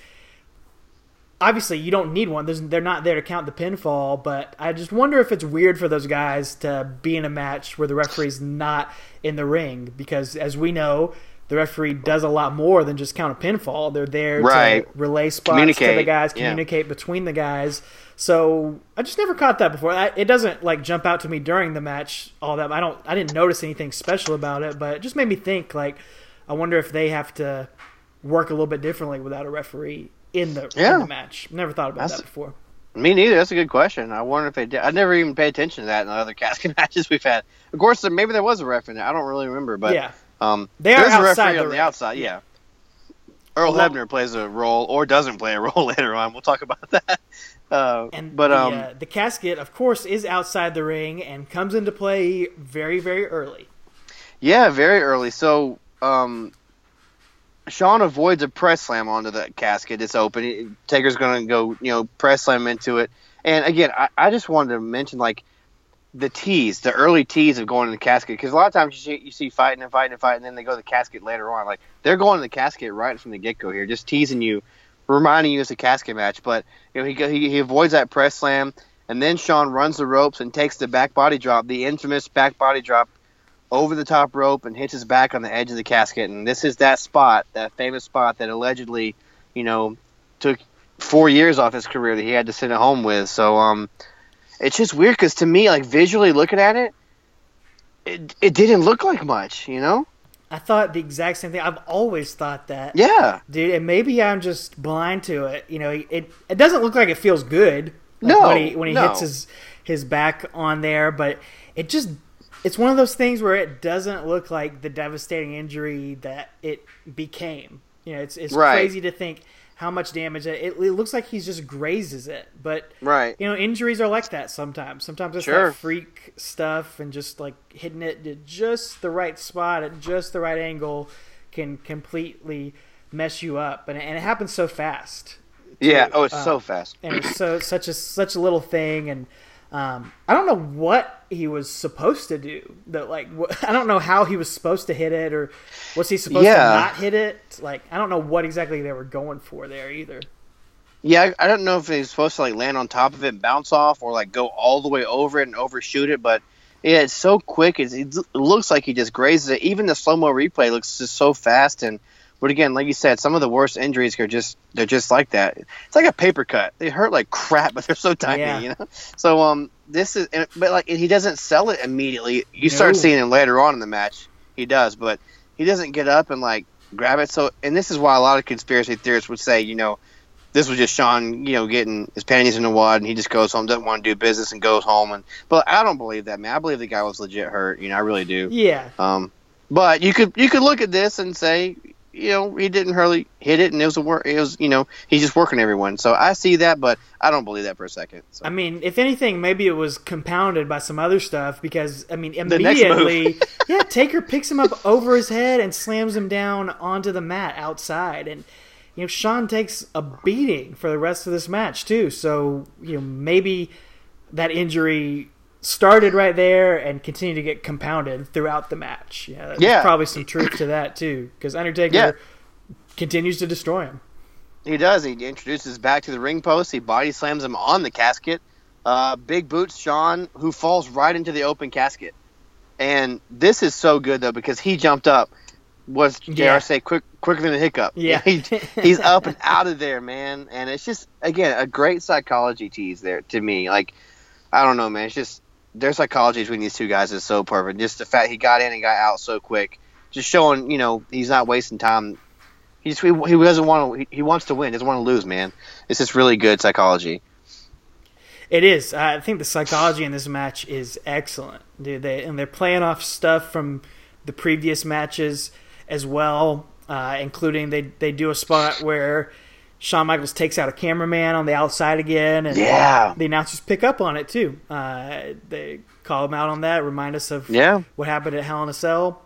[SPEAKER 1] obviously you don't need one. There's, they're not there to count the pinfall, but I just wonder if it's weird for those guys to be in a match where the referee's not in the ring because, as we know, the referee does a lot more than just count a pinfall. They're there
[SPEAKER 2] Right.
[SPEAKER 1] to relay spots to the
[SPEAKER 2] Communicate,
[SPEAKER 1] guys,
[SPEAKER 2] yeah.
[SPEAKER 1] communicate between the guys. So I just never caught that before. I, it doesn't like jump out to me during the match all that. I don't. I didn't notice anything special about it, but it just made me think. Like, I wonder if they have to work a little bit differently without a referee in the,
[SPEAKER 2] Yeah.
[SPEAKER 1] in the match. Never thought about
[SPEAKER 2] That's-
[SPEAKER 1] that before.
[SPEAKER 2] Me neither. That's a good question. I wonder if they did. I never even paid attention to that in the other casket matches we've had. Of course, maybe there was a ref in it. I don't really remember, but
[SPEAKER 1] yeah,
[SPEAKER 2] um,
[SPEAKER 1] They are
[SPEAKER 2] there's a
[SPEAKER 1] outside
[SPEAKER 2] referee
[SPEAKER 1] the
[SPEAKER 2] on the
[SPEAKER 1] ring.
[SPEAKER 2] outside. Yeah. Earl
[SPEAKER 1] Well-
[SPEAKER 2] Hebner plays a role or doesn't play a role later on. We'll talk about that. Uh,
[SPEAKER 1] and
[SPEAKER 2] but
[SPEAKER 1] the,
[SPEAKER 2] um,
[SPEAKER 1] uh, the casket, of course, is outside the ring and comes into play very, very early.
[SPEAKER 2] Yeah, very early. So, um, Shawn avoids a press slam onto the casket. It's open. Taker's going to go, you know, press slam into it. And again, I, I just wanted to mention like the tease, the early tease of going to the casket, because a lot of times you see, you see fighting and fighting and fighting, and then they go to the casket later on. Like they're going to the casket right from the get go here, just teasing you, reminding you it's a casket match. But you know, he he, he avoids that press slam, and then Shawn runs the ropes and takes the back body drop, the infamous back body drop over the top rope and hits his back on the edge of the casket. And this is that spot, that famous spot that allegedly, you know, took four years off his career that he had to sit at home with. So, um, it's just weird because to me, like visually looking at it, it, it didn't look like much, you know?
[SPEAKER 1] I thought the exact same thing. I've always thought that.
[SPEAKER 2] Yeah.
[SPEAKER 1] dude. And maybe I'm just blind to it. You know, it it doesn't look like it feels good. like,
[SPEAKER 2] No,
[SPEAKER 1] when he when he
[SPEAKER 2] no.
[SPEAKER 1] hits his his back on there, but it just it's one of those things where it doesn't look like the devastating injury that it became. You know, it's it's
[SPEAKER 2] Right.
[SPEAKER 1] crazy to think how much damage it, it. It looks like he's just grazes it, but
[SPEAKER 2] Right.
[SPEAKER 1] you know, injuries are like that sometimes. Sometimes it's
[SPEAKER 2] Sure.
[SPEAKER 1] that freak stuff and just like hitting it at just the right spot at just the right angle can completely mess you up. And, and it happens so fast.
[SPEAKER 2] Yeah. Oh, it's
[SPEAKER 1] uh,
[SPEAKER 2] so fast.
[SPEAKER 1] And it's so such a such a little thing and um, I don't know what he was supposed to do. That like wh- I don't know how he was supposed to hit it, or was he supposed
[SPEAKER 2] Yeah.
[SPEAKER 1] to not hit it? Like I don't know what exactly they were going for there either.
[SPEAKER 2] Yeah, I I don't know if he's supposed to like land on top of it and bounce off, or like go all the way over it and overshoot it. But yeah, it's so quick. It's, it looks like he just grazes it. Even the slow mo replay looks just so fast. And but again, like you said, some of the worst injuries are just they're just like that. It's like a paper cut. They hurt like crap, but they're so tiny.
[SPEAKER 1] Yeah.
[SPEAKER 2] You know. So um, this is and- but like he doesn't sell it immediately. You start seeing it later on in the match. He does, but he doesn't get up and like grab it. So and this is why a lot of conspiracy theorists would say, you know this was just Shawn, you know, getting his panties in a wad, and he just goes home, doesn't want to do business, and goes home. And but I don't believe that, man. I believe the guy was legit hurt. You know, I really do.
[SPEAKER 1] Yeah,
[SPEAKER 2] Um, but you could you could look at this and say, you know, he didn't really hit it, and it was a work. It was, you know, he's just working everyone. So I see that, but I don't believe that for a second. So.
[SPEAKER 1] I mean, if anything, maybe it was compounded by some other stuff because I mean,
[SPEAKER 2] The next move.
[SPEAKER 1] immediately, yeah, Taker picks him up over his head and slams him down onto the mat outside, and you know, Shawn takes a beating for the rest of this match too. So you know, maybe that injury started right there and continued to get compounded throughout the match. Yeah, there's
[SPEAKER 2] Yeah.
[SPEAKER 1] probably some truth to that too, because Undertaker
[SPEAKER 2] Yeah.
[SPEAKER 1] continues to destroy him.
[SPEAKER 2] He does. He introduces back to the ring post. He body slams him on the casket. Uh, big boots Shawn, who falls right into the open casket. And this is so good though because he jumped up. Was JR
[SPEAKER 1] Yeah.
[SPEAKER 2] say quick quicker than a hiccup?
[SPEAKER 1] Yeah.
[SPEAKER 2] he, he's up and out of there, man. And it's just again a great psychology tease there to me. Like I don't know, man. It's just their psychology between these two guys is so perfect. Just the fact he got in and got out so quick, just showing you know he's not wasting time. He just he, he doesn't want to. He, he wants to win. Doesn't want to lose, man. It's just really good psychology.
[SPEAKER 1] It is. I think the psychology in this match is excellent, dude. They and they're playing off stuff from the previous matches as well, uh, including they they do a spot where Shawn Michaels takes out a cameraman on the outside again, and
[SPEAKER 2] Yeah.
[SPEAKER 1] the announcers pick up on it too. Uh, they call him out on that, remind us of
[SPEAKER 2] Yeah.
[SPEAKER 1] what happened at Hell in a Cell.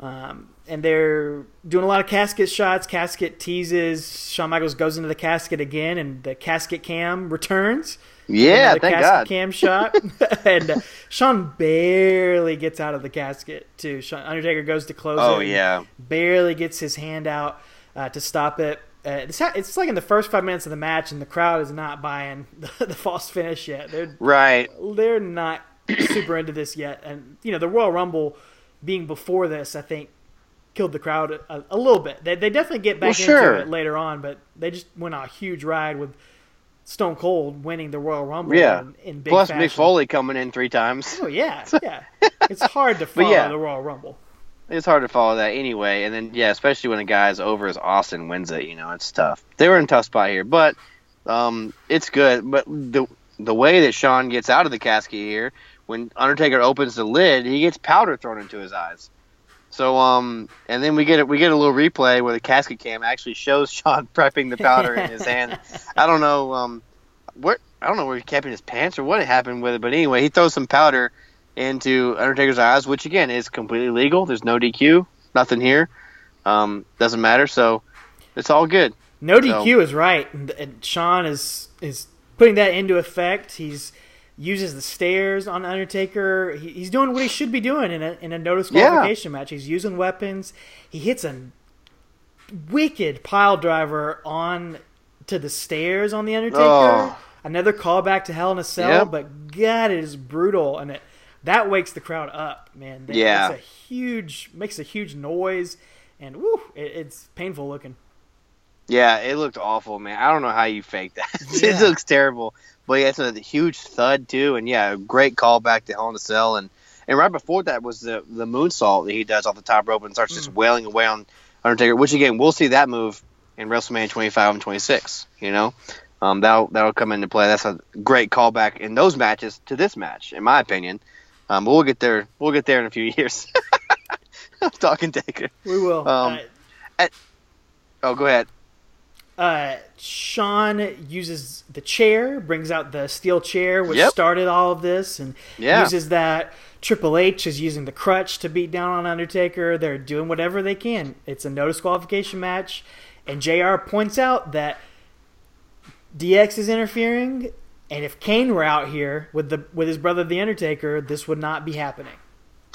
[SPEAKER 1] Um, and they're doing a lot of casket shots. Casket teases. Shawn Michaels goes into the casket again, and the casket cam returns.
[SPEAKER 2] Yeah, thank
[SPEAKER 1] casket
[SPEAKER 2] God.
[SPEAKER 1] cam shot, and uh, Shawn barely gets out of the casket. Too, Shawn, Undertaker goes to close
[SPEAKER 2] Oh
[SPEAKER 1] it.
[SPEAKER 2] yeah.
[SPEAKER 1] barely gets his hand out uh, to stop it. Uh, it's, it's like in the first five minutes of the match, and the crowd is not buying the, the false finish yet. They're
[SPEAKER 2] Right.
[SPEAKER 1] they're not super into this yet, and you know the Royal Rumble being before this, I think killed the crowd a, a little bit. They, they definitely get back
[SPEAKER 2] Well, sure.
[SPEAKER 1] into it later on, but they just went on a huge ride with Stone Cold winning the Royal Rumble.
[SPEAKER 2] Yeah.
[SPEAKER 1] in, in big
[SPEAKER 2] Plus
[SPEAKER 1] fashion.
[SPEAKER 2] Mick Foley coming in three times.
[SPEAKER 1] Oh yeah, yeah. It's hard to follow
[SPEAKER 2] yeah.
[SPEAKER 1] the Royal Rumble.
[SPEAKER 2] It's hard to follow that anyway. And then yeah, especially when a guy as over as Austin wins it, you know, it's tough. They were in a tough spot here, but um, it's good. But the the way that Shawn gets out of the casket here, when Undertaker opens the lid, he gets powder thrown into his eyes. So um, and then we get it. We get a little replay where the casket cam actually shows Shawn prepping the powder in his hand. I don't know um, what I don't know where he kept in his pants or what happened with it, but anyway, he throws some powder into Undertaker's eyes, which again is completely legal. There's no DQ, nothing here. Um, doesn't matter, so it's all good.
[SPEAKER 1] No
[SPEAKER 2] So-
[SPEAKER 1] DQ is right, and, Shawn is is putting that into effect. He's uses the stairs on Undertaker. He, he's doing what he should be doing in a in a no disqualification match. He's using weapons. He hits a wicked pile driver on to the stairs on the Undertaker.
[SPEAKER 2] Oh.
[SPEAKER 1] Another callback to Hell in a Cell,
[SPEAKER 2] Yep.
[SPEAKER 1] but God, it is brutal, and it that wakes the crowd up, man. That-
[SPEAKER 2] Yeah.
[SPEAKER 1] it's a huge makes a huge noise, and woo, it, it's painful looking.
[SPEAKER 2] Yeah, it looked awful, man. I don't know how you faked that.
[SPEAKER 1] Yeah.
[SPEAKER 2] it looks terrible. But yeah, it's a huge thud too, and yeah, a great callback to Hell in a Cell, and and right before that was the the moonsault that he does off the top rope and starts just wailing away on Undertaker. Which again, we'll see that move in WrestleMania 25 and 26. You know, um, that'll that'll come into play. That's a great callback in those matches to this match, in my opinion. Um, but we'll get there. We'll get there in a few years. I'm talking Taker.
[SPEAKER 1] We will.
[SPEAKER 2] Um,
[SPEAKER 1] uh,
[SPEAKER 2] Oh, go ahead.
[SPEAKER 1] uh, Shawn uses the chair, brings out the steel chair, which
[SPEAKER 2] Yep.
[SPEAKER 1] started all of this, and
[SPEAKER 2] Yeah.
[SPEAKER 1] uses that. Triple H is using the crutch to beat down on Undertaker. They're doing whatever they can. It's a no disqualification match, and JR points out that DX is interfering, and if Kane were out here with the with his brother the Undertaker, this would not be happening.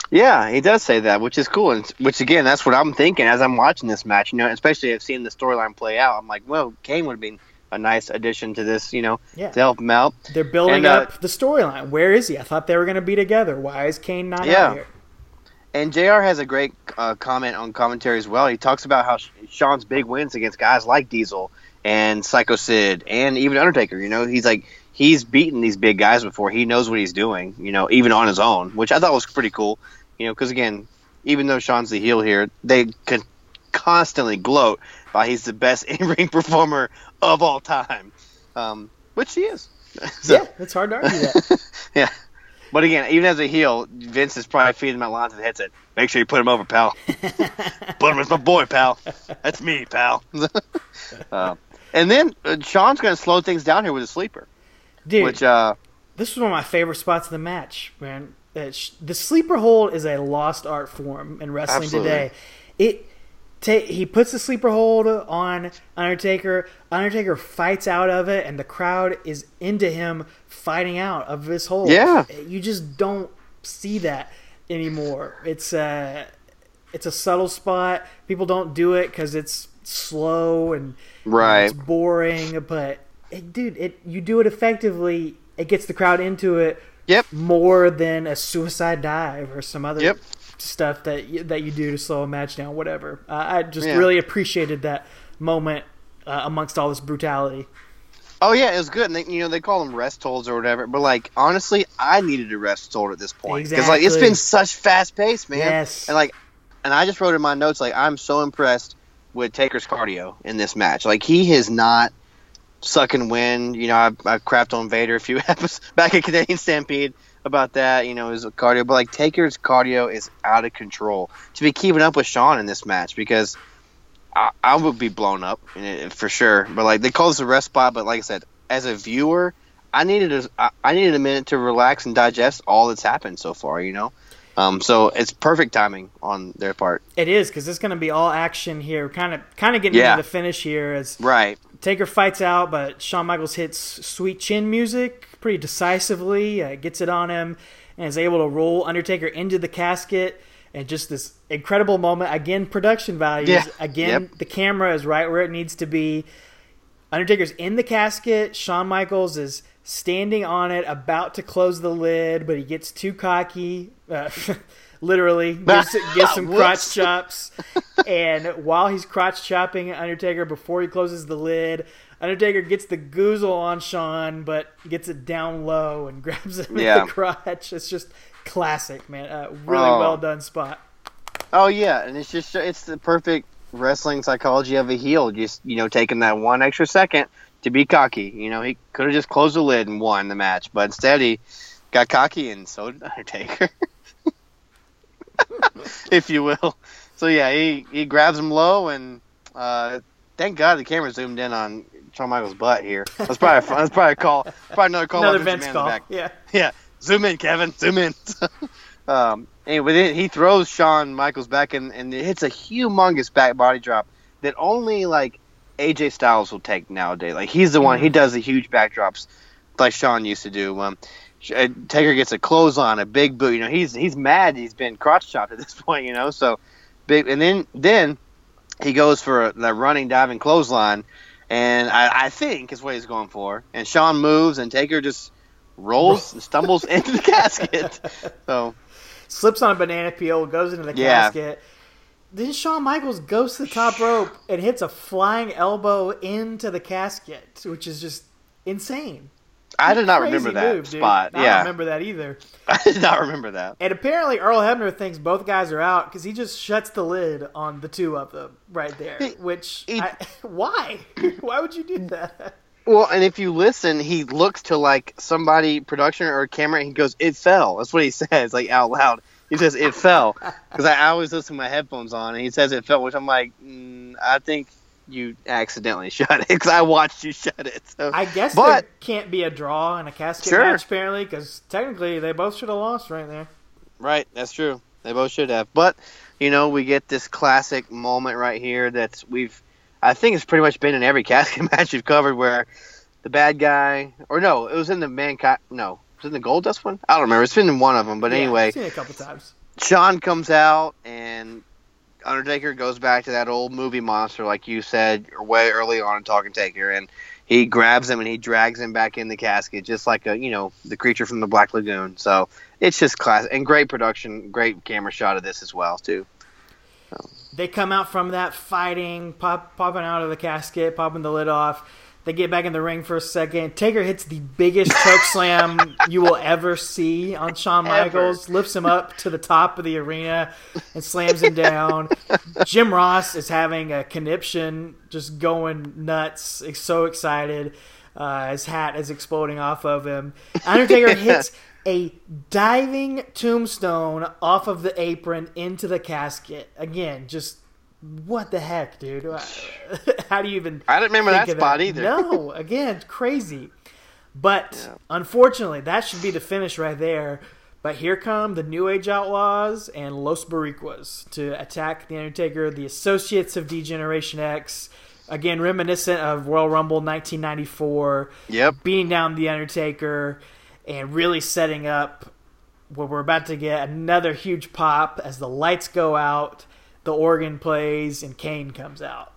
[SPEAKER 2] Yeah, he does say that, which is cool. And which again, that's what I'm thinking as I'm watching this match. You know, especially I've the storyline play out. I'm like, well, Kane would have been a nice addition to this. You know,
[SPEAKER 1] Yeah.
[SPEAKER 2] to help him out.
[SPEAKER 1] They're building
[SPEAKER 2] And, uh,
[SPEAKER 1] up the storyline. Where is he? I thought they were going to be together. Why is Kane not
[SPEAKER 2] Yeah.
[SPEAKER 1] out here?
[SPEAKER 2] And JR has a great uh, comment on commentary as well. He talks about how Shawn's big wins against guys like Diesel and Psycho Sid and even Undertaker. You know, he's like he's beaten these big guys before. He knows what he's doing. You know, even on his own, which I thought was pretty cool. You know, because again, even though Shawn's the heel here, they can constantly gloat by he's the best in ring performer of all time, um, which he is. So-
[SPEAKER 1] yeah, it's hard to argue that.
[SPEAKER 2] yeah. But again, even as a heel, Vince is probably feeding my lines of the headset. Make sure you put him over, pal. put him as my boy, pal. That's me, pal. uh, and then uh, Shawn's going to slow things down here with a sleeper,
[SPEAKER 1] Dude,
[SPEAKER 2] which uh,
[SPEAKER 1] this was one of my favorite spots of the match, man. Sh- the sleeper hold is a lost art form in wrestling
[SPEAKER 2] Absolutely.
[SPEAKER 1] today. It ta- he puts the sleeper hold on Undertaker. Undertaker fights out of it, and the crowd is into him fighting out of this hold.
[SPEAKER 2] Yeah.
[SPEAKER 1] you just don't see that anymore. It's uh, it's a subtle spot. People don't do it because it's slow and you know,
[SPEAKER 2] Right.
[SPEAKER 1] it's boring. But it, dude, it you do it effectively. It gets the crowd into it
[SPEAKER 2] Yep.
[SPEAKER 1] more than a suicide dive or some other
[SPEAKER 2] Yep.
[SPEAKER 1] stuff that you, that you do to slow a match down. Whatever. Uh, I just
[SPEAKER 2] Yeah.
[SPEAKER 1] really appreciated that moment uh, amongst all this brutality.
[SPEAKER 2] Oh yeah, it was good. And they, you know they call them rest holds or whatever. But like honestly, I needed a rest hold at this point because like it's
[SPEAKER 1] Exactly.
[SPEAKER 2] been such fast pace, man.
[SPEAKER 1] Yes.
[SPEAKER 2] And like, and I just wrote in my notes like I'm so impressed with Taker's cardio in this match. Like he has not sucking wind. You know, I, I crapped on Vader a few episodes back at Canadian Stampede about that. You know, his cardio, but like Taker's cardio is out of control. To be keeping up with Shawn in this match because. I, I would be blown up it, for sure. But like they call this a rest spot, but like I said, as a viewer, I needed a I- I needed a minute to relax and digest all that's happened so far. You know, um, so it's perfect timing on their part.
[SPEAKER 1] It is because it's going to be all action here. Kind of kind of getting
[SPEAKER 2] Yeah.
[SPEAKER 1] into the finish here as
[SPEAKER 2] Right.
[SPEAKER 1] Taker fights out, but Shawn Michaels hits sweet chin music pretty decisively, uh, gets it on him, and is able to roll Undertaker into the casket. And just this incredible moment. Again, production values.
[SPEAKER 2] Yeah.
[SPEAKER 1] Again,
[SPEAKER 2] Yep.
[SPEAKER 1] the camera is right where it needs to be. Undertaker's in the casket. Shawn Michaels is standing on it, about to close the lid, but he gets too cocky. Uh, literally, gives, gives some crotch chops. and while he's crotch chopping Undertaker before he closes the lid, Undertaker gets the goozle on Shawn, but gets it down low and grabs him in
[SPEAKER 2] Yeah.
[SPEAKER 1] the crotch. It's just classic, man. Uh, really
[SPEAKER 2] Oh.
[SPEAKER 1] well done spot.
[SPEAKER 2] Oh yeah, and it's just it's the perfect wrestling psychology of a heel. Just you know, taking that one extra second to be cocky. You know, he could have just closed the lid and won the match, but instead he got cocky, and so did Undertaker, if you will. So yeah, he he grabs him low, and uh, thank God the camera zoomed in on Shawn Michaels' butt here. That's probably a, that's probably a call, probably another call.
[SPEAKER 1] Another
[SPEAKER 2] Vince
[SPEAKER 1] Vince
[SPEAKER 2] in the
[SPEAKER 1] call.
[SPEAKER 2] back.
[SPEAKER 1] Yeah.
[SPEAKER 2] Yeah, zoom in, Kevin. Zoom in. um, anyway, he throws Shawn Michaels back, and, and it hits a humongous back body drop that only like AJ Styles will take nowadays. Like he's the one he does the huge backdrops like Shawn used to do. Um, Taker gets a clothesline, a big boot. You know, he's he's mad. He's been crotch chopped at this point. You know, so big. And then then he goes for a, the running diving clothesline, and I, I think is what he's going for. And Shawn moves, and Taker just rolls and stumbles into the casket. So
[SPEAKER 1] Slips on a banana peel, goes into the
[SPEAKER 2] Yeah.
[SPEAKER 1] casket. Then Shawn Michaels goes to the top rope and hits a flying elbow into the casket, which is just insane.
[SPEAKER 2] I did not remember that
[SPEAKER 1] move,
[SPEAKER 2] spot.
[SPEAKER 1] I don't
[SPEAKER 2] yeah,
[SPEAKER 1] remember that either.
[SPEAKER 2] I did not remember that.
[SPEAKER 1] And apparently, Earl Hebner thinks both guys are out because he just shuts the lid on the two of them right there.
[SPEAKER 2] He-
[SPEAKER 1] Which,
[SPEAKER 2] he-
[SPEAKER 1] I, why? why would you do that?
[SPEAKER 2] Well, and if you listen, he looks to like somebody, production or camera, and he goes, "It fell." That's what he says, like out loud. He says, "It fell," because I, I always listen with my headphones on, and he says, "It fell," which I'm like, mm, I think you accidentally shut it because I watched you shut it. So
[SPEAKER 1] I guess
[SPEAKER 2] But-
[SPEAKER 1] there can't be a draw in a casket
[SPEAKER 2] Sure.
[SPEAKER 1] match, apparently, because technically they both should have lost right there.
[SPEAKER 2] Right, that's true. They both should have. But, you know, we get this classic moment right here that's we've I think it's pretty much been in every casket match we've covered where the bad guy or no, it was in the mankind no, it was in the Goldust one? I don't remember. It's been in one of them, but
[SPEAKER 1] Yeah,
[SPEAKER 2] anyway,
[SPEAKER 1] I've seen it a couple times.
[SPEAKER 2] Shawn comes out and Undertaker goes back to that old movie monster, like you said way early on in Talking Taker, and he grabs him and he drags him back in the casket, just like a you know the creature from the Black Lagoon. So it's just class and great production, great camera shot of this as well too.
[SPEAKER 1] They come out from that fighting, pop, popping out of the casket, popping the lid off. They get back in the ring for a second. Taker hits the biggest choke slam you will ever see on Shawn
[SPEAKER 2] Ever.
[SPEAKER 1] Michaels, lifts him up to the top of the arena and slams him down. Jim Ross is having a conniption, just going nuts. He's so excited. Uh, his hat is exploding off of him. Undertaker hits a diving tombstone off of the apron into the casket. Again, just what the heck, dude? How do you even?
[SPEAKER 2] I didn't remember that spot either.
[SPEAKER 1] No, again, crazy. But unfortunately, that should be the finish right there. But here come the New Age Outlaws and Los Boricuas to attack The Undertaker, the Associates of D-Generation X. Again, reminiscent of Royal Rumble 1994.
[SPEAKER 2] Yep.
[SPEAKER 1] Beating down The Undertaker and really setting up where we're about to get another huge pop as the lights go out, the organ plays, and Kane comes out.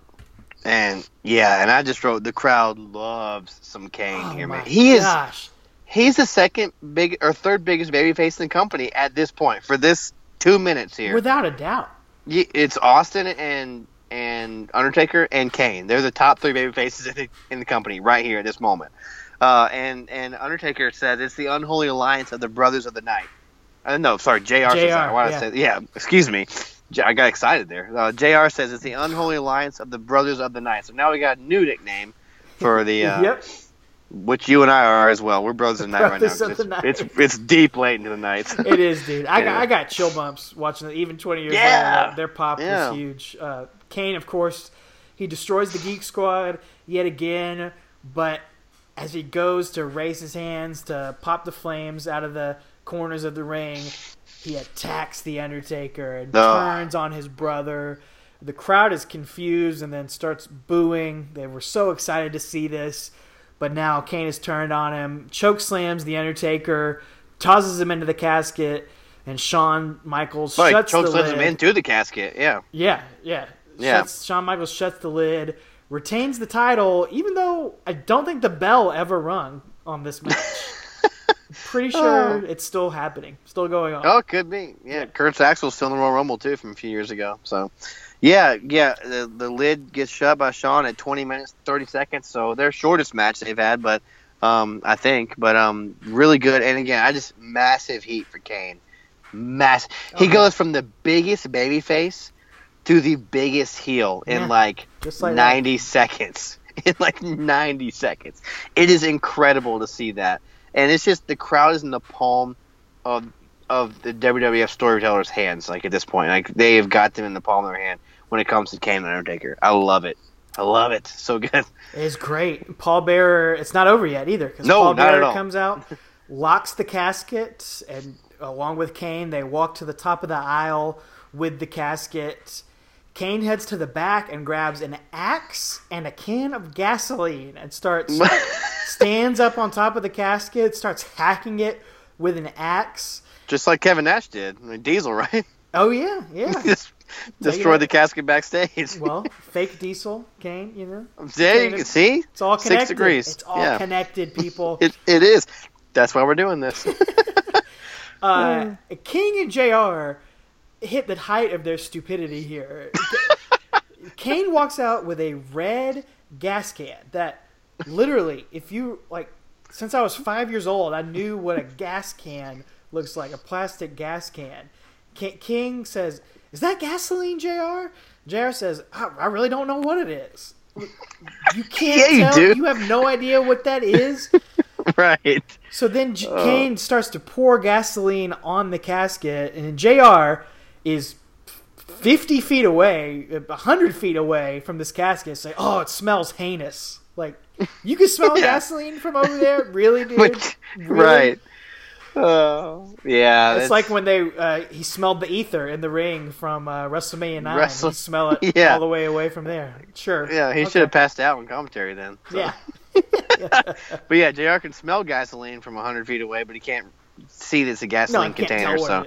[SPEAKER 2] And yeah, and I just wrote the crowd loves some Kane
[SPEAKER 1] Oh
[SPEAKER 2] here, man. He is
[SPEAKER 1] gosh.
[SPEAKER 2] he's the second big or third biggest babyface in the company at this point for this two minutes here.
[SPEAKER 1] Without a doubt.
[SPEAKER 2] It's Austin and and Undertaker and Kane. They're the top three baby faces in the, in the company right here at this moment. Uh, and and Undertaker says it's the unholy alliance of the brothers of the night. Uh, no, sorry, JR
[SPEAKER 1] JR.
[SPEAKER 2] Why
[SPEAKER 1] yeah.
[SPEAKER 2] I say yeah? Excuse me. I got excited there. Uh, JR says it's the unholy alliance of the brothers of the night. So now we got a new nickname for the uh,
[SPEAKER 1] yep.
[SPEAKER 2] which you and I are as well. We're brothers of the night right now. It's,
[SPEAKER 1] night.
[SPEAKER 2] it's it's deep late into the night.
[SPEAKER 1] It is, dude. I got, I got chill bumps watching it. Even 20 years
[SPEAKER 2] Yeah.
[SPEAKER 1] later, their pop
[SPEAKER 2] Yeah.
[SPEAKER 1] was huge. Uh, Kane, of course, he destroys the Geek Squad yet again, but as he goes to raise his hands to pop the flames out of the corners of the ring, he attacks the Undertaker and
[SPEAKER 2] Ugh.
[SPEAKER 1] turns on his brother. The crowd is confused and then starts booing. They were so excited to see this, but now Kane has turned on him, choke slams the Undertaker, tosses him into the casket, and Shawn Michaels
[SPEAKER 2] Like
[SPEAKER 1] shuts
[SPEAKER 2] choke
[SPEAKER 1] the
[SPEAKER 2] slams
[SPEAKER 1] lid.
[SPEAKER 2] him into the casket. Yeah.
[SPEAKER 1] Yeah, yeah.
[SPEAKER 2] Yeah.
[SPEAKER 1] Shuts, Shawn Michaels shuts the lid, retains the title, even though I don't think the bell ever rung on this match. Pretty sure it's still happening, still going on.
[SPEAKER 2] Oh, it could be. Yeah, Curt Axel's still in the Royal Rumble too from a few years ago. So, yeah, yeah, the, the lid gets shut by Shawn at 20 minutes 30 seconds. So their shortest match they've had, but um, I think, but um, really good. And again, I just massive heat for Kane. Mass. He goes from the biggest baby face to the biggest heel in like
[SPEAKER 1] just like
[SPEAKER 2] 90 seconds. In like 90 seconds. It is incredible to see that. And it's just the crowd is in the palm of of the WWF storytellers' hands. Like at this point, like they have got them in the palm of their hand when it comes to Kane and Undertaker. I love it. I love it. So good.
[SPEAKER 1] It's great. Paul Bearer. It's not over yet either because
[SPEAKER 2] No,
[SPEAKER 1] Paul
[SPEAKER 2] not at
[SPEAKER 1] Bearer
[SPEAKER 2] all.
[SPEAKER 1] comes out, locks the casket, and along with Kane, they walk to the top of the aisle with the casket. Kane heads to the back and grabs an axe and a can of gasoline and starts stands up on top of the casket, starts hacking it with an axe.
[SPEAKER 2] Just like Kevin Nash did. I mean, Diesel, right?
[SPEAKER 1] Oh yeah, yeah.
[SPEAKER 2] Just destroyed the casket backstage.
[SPEAKER 1] well, fake Diesel, Kane. You know,
[SPEAKER 2] there you can see.
[SPEAKER 1] it's all
[SPEAKER 2] Six
[SPEAKER 1] connected.
[SPEAKER 2] degrees.
[SPEAKER 1] It's all
[SPEAKER 2] Yeah.
[SPEAKER 1] connected, people.
[SPEAKER 2] It it is. That's why we're doing this.
[SPEAKER 1] Uh, King and JR hit the height of their stupidity here. Kane walks out with a red gas can that literally, if you like, since I was five years old, I knew what a gas can looks like a plastic gas can. King says, Is that gasoline, JR? JR says, I, I really don't know what it is. You can't
[SPEAKER 2] Yeah, you
[SPEAKER 1] tell.
[SPEAKER 2] do.
[SPEAKER 1] You have no idea what that is.
[SPEAKER 2] right.
[SPEAKER 1] So then J- oh. Kane starts to pour gasoline on the casket, and JR is 50 feet away, 100 feet away from this casket, say, Oh, it smells heinous. Like, you can smell
[SPEAKER 2] Yeah.
[SPEAKER 1] gasoline from over there? Really, dude?
[SPEAKER 2] Which,
[SPEAKER 1] Really?
[SPEAKER 2] right. Oh, yeah.
[SPEAKER 1] It's like when they uh, he smelled the ether in the ring from uh, WrestleMania 9.
[SPEAKER 2] Wrestle-
[SPEAKER 1] smell it
[SPEAKER 2] Yeah.
[SPEAKER 1] all the way away from there. Sure.
[SPEAKER 2] Yeah, he
[SPEAKER 1] Okay.
[SPEAKER 2] should have passed out in commentary then. So.
[SPEAKER 1] Yeah.
[SPEAKER 2] But yeah, JR can smell gasoline from 100 feet away, but he can't see that it's a gasoline
[SPEAKER 1] can't
[SPEAKER 2] container. So,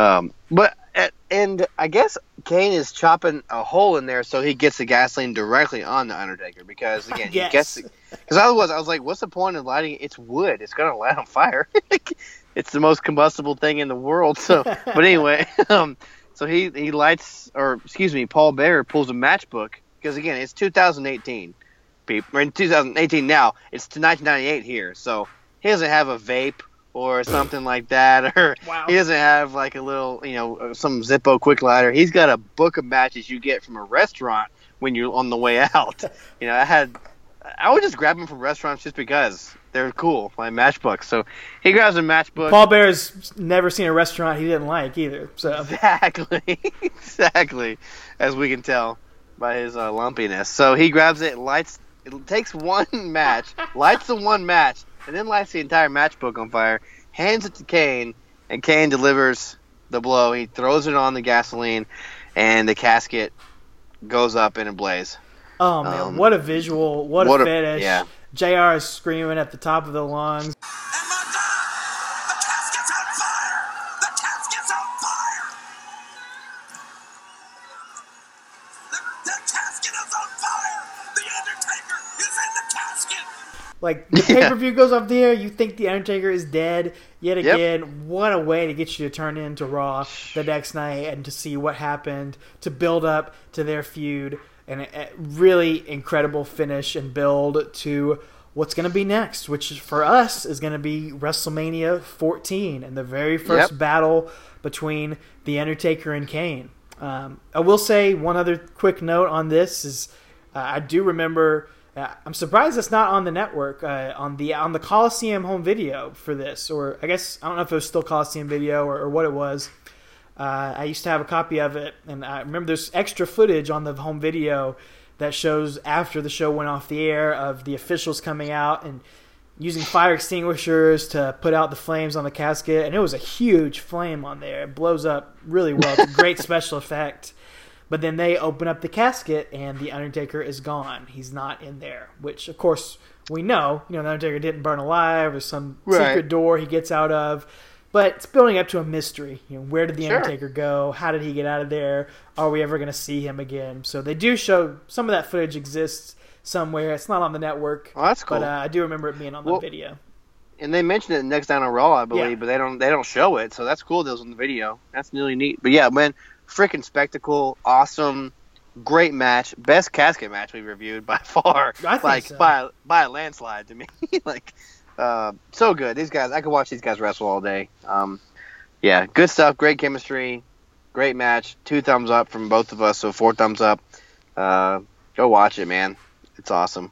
[SPEAKER 1] what it is. No.
[SPEAKER 2] um, but at, and I guess Kane is chopping a hole in there so he gets the gasoline directly on the Undertaker because again,
[SPEAKER 1] Yes.
[SPEAKER 2] he gets because otherwise I was like, what's the point of lighting? It's wood. It's gonna light on fire. it's the most combustible thing in the world. So, but anyway, um, so he he lights or excuse me, Paul Bearer pulls a matchbook because again, it's 2018. People, we're in 2018 now. It's 1998 here, so he doesn't have a vape or something like that, or
[SPEAKER 1] Wow.
[SPEAKER 2] he doesn't have like a little, you know, uh, some Zippo quick lighter. He's got a book of matches you get from a restaurant when you're on the way out. You know, I had, I would just grab them from restaurants just because they're cool, like matchbooks. So he grabs a matchbook.
[SPEAKER 1] Paul Bear's never seen a restaurant he didn't like either. So
[SPEAKER 2] Exactly, exactly, as we can tell by his uh, lumpiness. So he grabs it, lights. It takes one match, lights the one match, and then lights the entire matchbook on fire. Hands it to Kane, and Kane delivers the blow. He throws it on the gasoline, and the casket goes up in a blaze.
[SPEAKER 1] Oh man,
[SPEAKER 2] Um,
[SPEAKER 1] what a visual! What,
[SPEAKER 2] what
[SPEAKER 1] a
[SPEAKER 2] a-
[SPEAKER 1] finish!
[SPEAKER 2] yeah.
[SPEAKER 1] JR is screaming at the top of the lungs. Like the pay per view goes off the air, you think the Undertaker is dead. Yet
[SPEAKER 2] Yep.
[SPEAKER 1] again, what a way to get you to turn into Raw the next night and to see what happened to build up to their feud and a, a really incredible finish and build to what's going to be next, which for us is going to be WrestleMania 14 and the very first
[SPEAKER 2] Yep.
[SPEAKER 1] battle between the Undertaker and Kane. Um, I will say one other quick note on this is uh, I do remember. Uh, I'm surprised it's not on the network uh, on the on the Coliseum home video for this, or I guess I don't know if it was still Coliseum video or, or what it was. Uh, I used to have a copy of it, and I remember there's extra footage on the home video that shows after the show went off the air of the officials coming out and using fire extinguishers to put out the flames on the casket, and it was a huge flame on there. It blows up really well. It's a great special effect. But then they open up the casket, and the Undertaker is gone. He's not in there, which of course we know. You know, the Undertaker didn't burn alive, or some
[SPEAKER 2] Right.
[SPEAKER 1] secret door he gets out of. But it's building up to a mystery. You know, where did the
[SPEAKER 2] Sure.
[SPEAKER 1] Undertaker go? How did he get out of there? Are we ever going to see him again? So they do show some of that footage exists somewhere. It's not on the network,
[SPEAKER 2] Oh, that's cool.
[SPEAKER 1] but uh, I do remember it being on the video.
[SPEAKER 2] and they mentioned it next down on Raw, I believe,
[SPEAKER 1] Yeah.
[SPEAKER 2] but they don't they don't show it, so that's cool. That was on the video. That's really neat. But yeah, man, freaking spectacle, awesome, great match, best casket match we've reviewed by far. Like
[SPEAKER 1] so.
[SPEAKER 2] by by a landslide to me. like uh, so good. These guys, I could watch these guys wrestle all day. Um, yeah, good stuff. Great chemistry, great match. Two thumbs up from both of us, so four thumbs up. Uh, go watch it, man. It's awesome.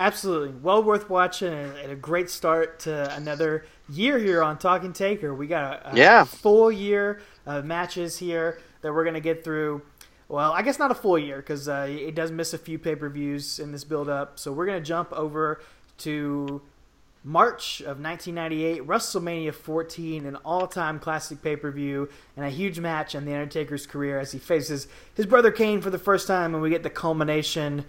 [SPEAKER 1] Absolutely, well worth watching, and and a great start to another year here on Talking Taker. We got a, a
[SPEAKER 2] Yeah.
[SPEAKER 1] full year of matches here that we're gonna get through. Well, I guess not a full year because uh, it does miss a few pay per views in this build up. So we're gonna jump over to March of 1998, WrestleMania 14, an all-time classic pay-per-view, and a huge match in the Undertaker's career as he faces his brother Kane for the first time, and we get the culmination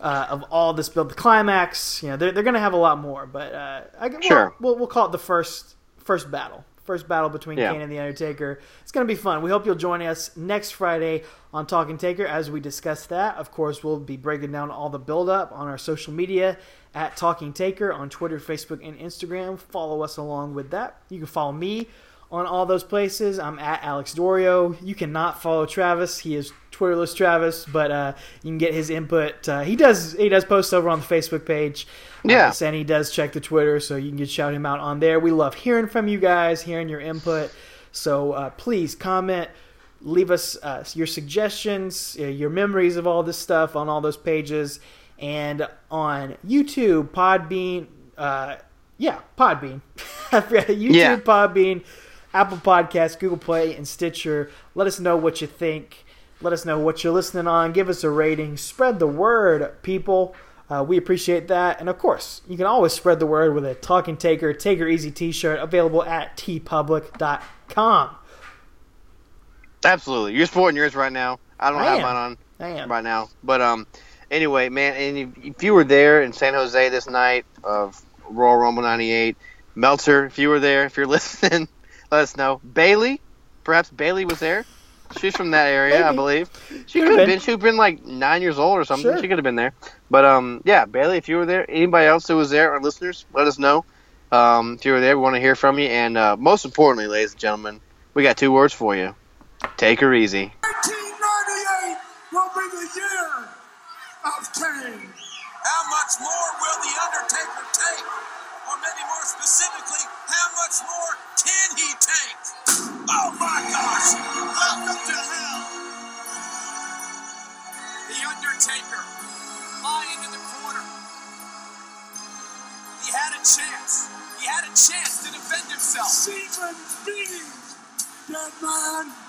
[SPEAKER 1] uh, of all this build, the climax. You know, they're, they're going to have a lot more, but uh, I, well,
[SPEAKER 2] Sure.
[SPEAKER 1] we'll, we'll call it the first first battle. First battle between
[SPEAKER 2] Yeah.
[SPEAKER 1] Kane and the Undertaker. It's going to be fun. We hope you'll join us next Friday on Talking Taker as we discuss that. Of course, we'll be breaking down all the build up on our social media at Talking Taker on Twitter, Facebook, and Instagram. Follow us along with that. You can follow me on all those places. I'm at Alex Dorio. You cannot follow Travis. He is Twitterless Travis, but uh, you can get his input. Uh, he does he does post over on the Facebook page.
[SPEAKER 2] Yeah.
[SPEAKER 1] Uh, and he does check the Twitter, so you can just shout him out on there. We love hearing from you guys, hearing your input. So uh, please comment, leave us uh, your suggestions, your memories of all this stuff on all those pages, and on YouTube, Podbean. Uh, yeah, Podbean. YouTube,
[SPEAKER 2] Yeah.
[SPEAKER 1] Podbean, Apple Podcasts, Google Play, and Stitcher. Let us know what you think. Let us know what you're listening on. Give us a rating. Spread the word, people. Uh, we appreciate that. And of course, you can always spread the word with a Talking Taker, Taker Easy t shirt available at teepublic.com.
[SPEAKER 2] Absolutely, you're sporting yours right now. I don't
[SPEAKER 1] I
[SPEAKER 2] have
[SPEAKER 1] am.
[SPEAKER 2] mine on.
[SPEAKER 1] I am.
[SPEAKER 2] right now. But um, anyway, man, and if, if you were there in San Jose this night of Royal Rumble '98, Meltzer, if you were there, if you're listening, let us know. Bailey, perhaps Bailey was there. She's from that area, I believe. She
[SPEAKER 1] Could've been.
[SPEAKER 2] been. She would have been like nine years old or something.
[SPEAKER 1] Sure.
[SPEAKER 2] She could have been there. But um, yeah, Bailey, if you were there, anybody else who was there, our listeners, let us know. Um, if you were there, we want to hear from you. And uh, most importantly, ladies and gentlemen, we got two words for you. Taker easy.
[SPEAKER 3] 1998 will be the year of Kane. How much more will The Undertaker take? Or maybe more specifically, how much more can he take? Oh my gosh! Welcome to hell! The Undertaker lying in the corner. He had a chance. He had a chance to defend himself. Seasoned beatings, dead man.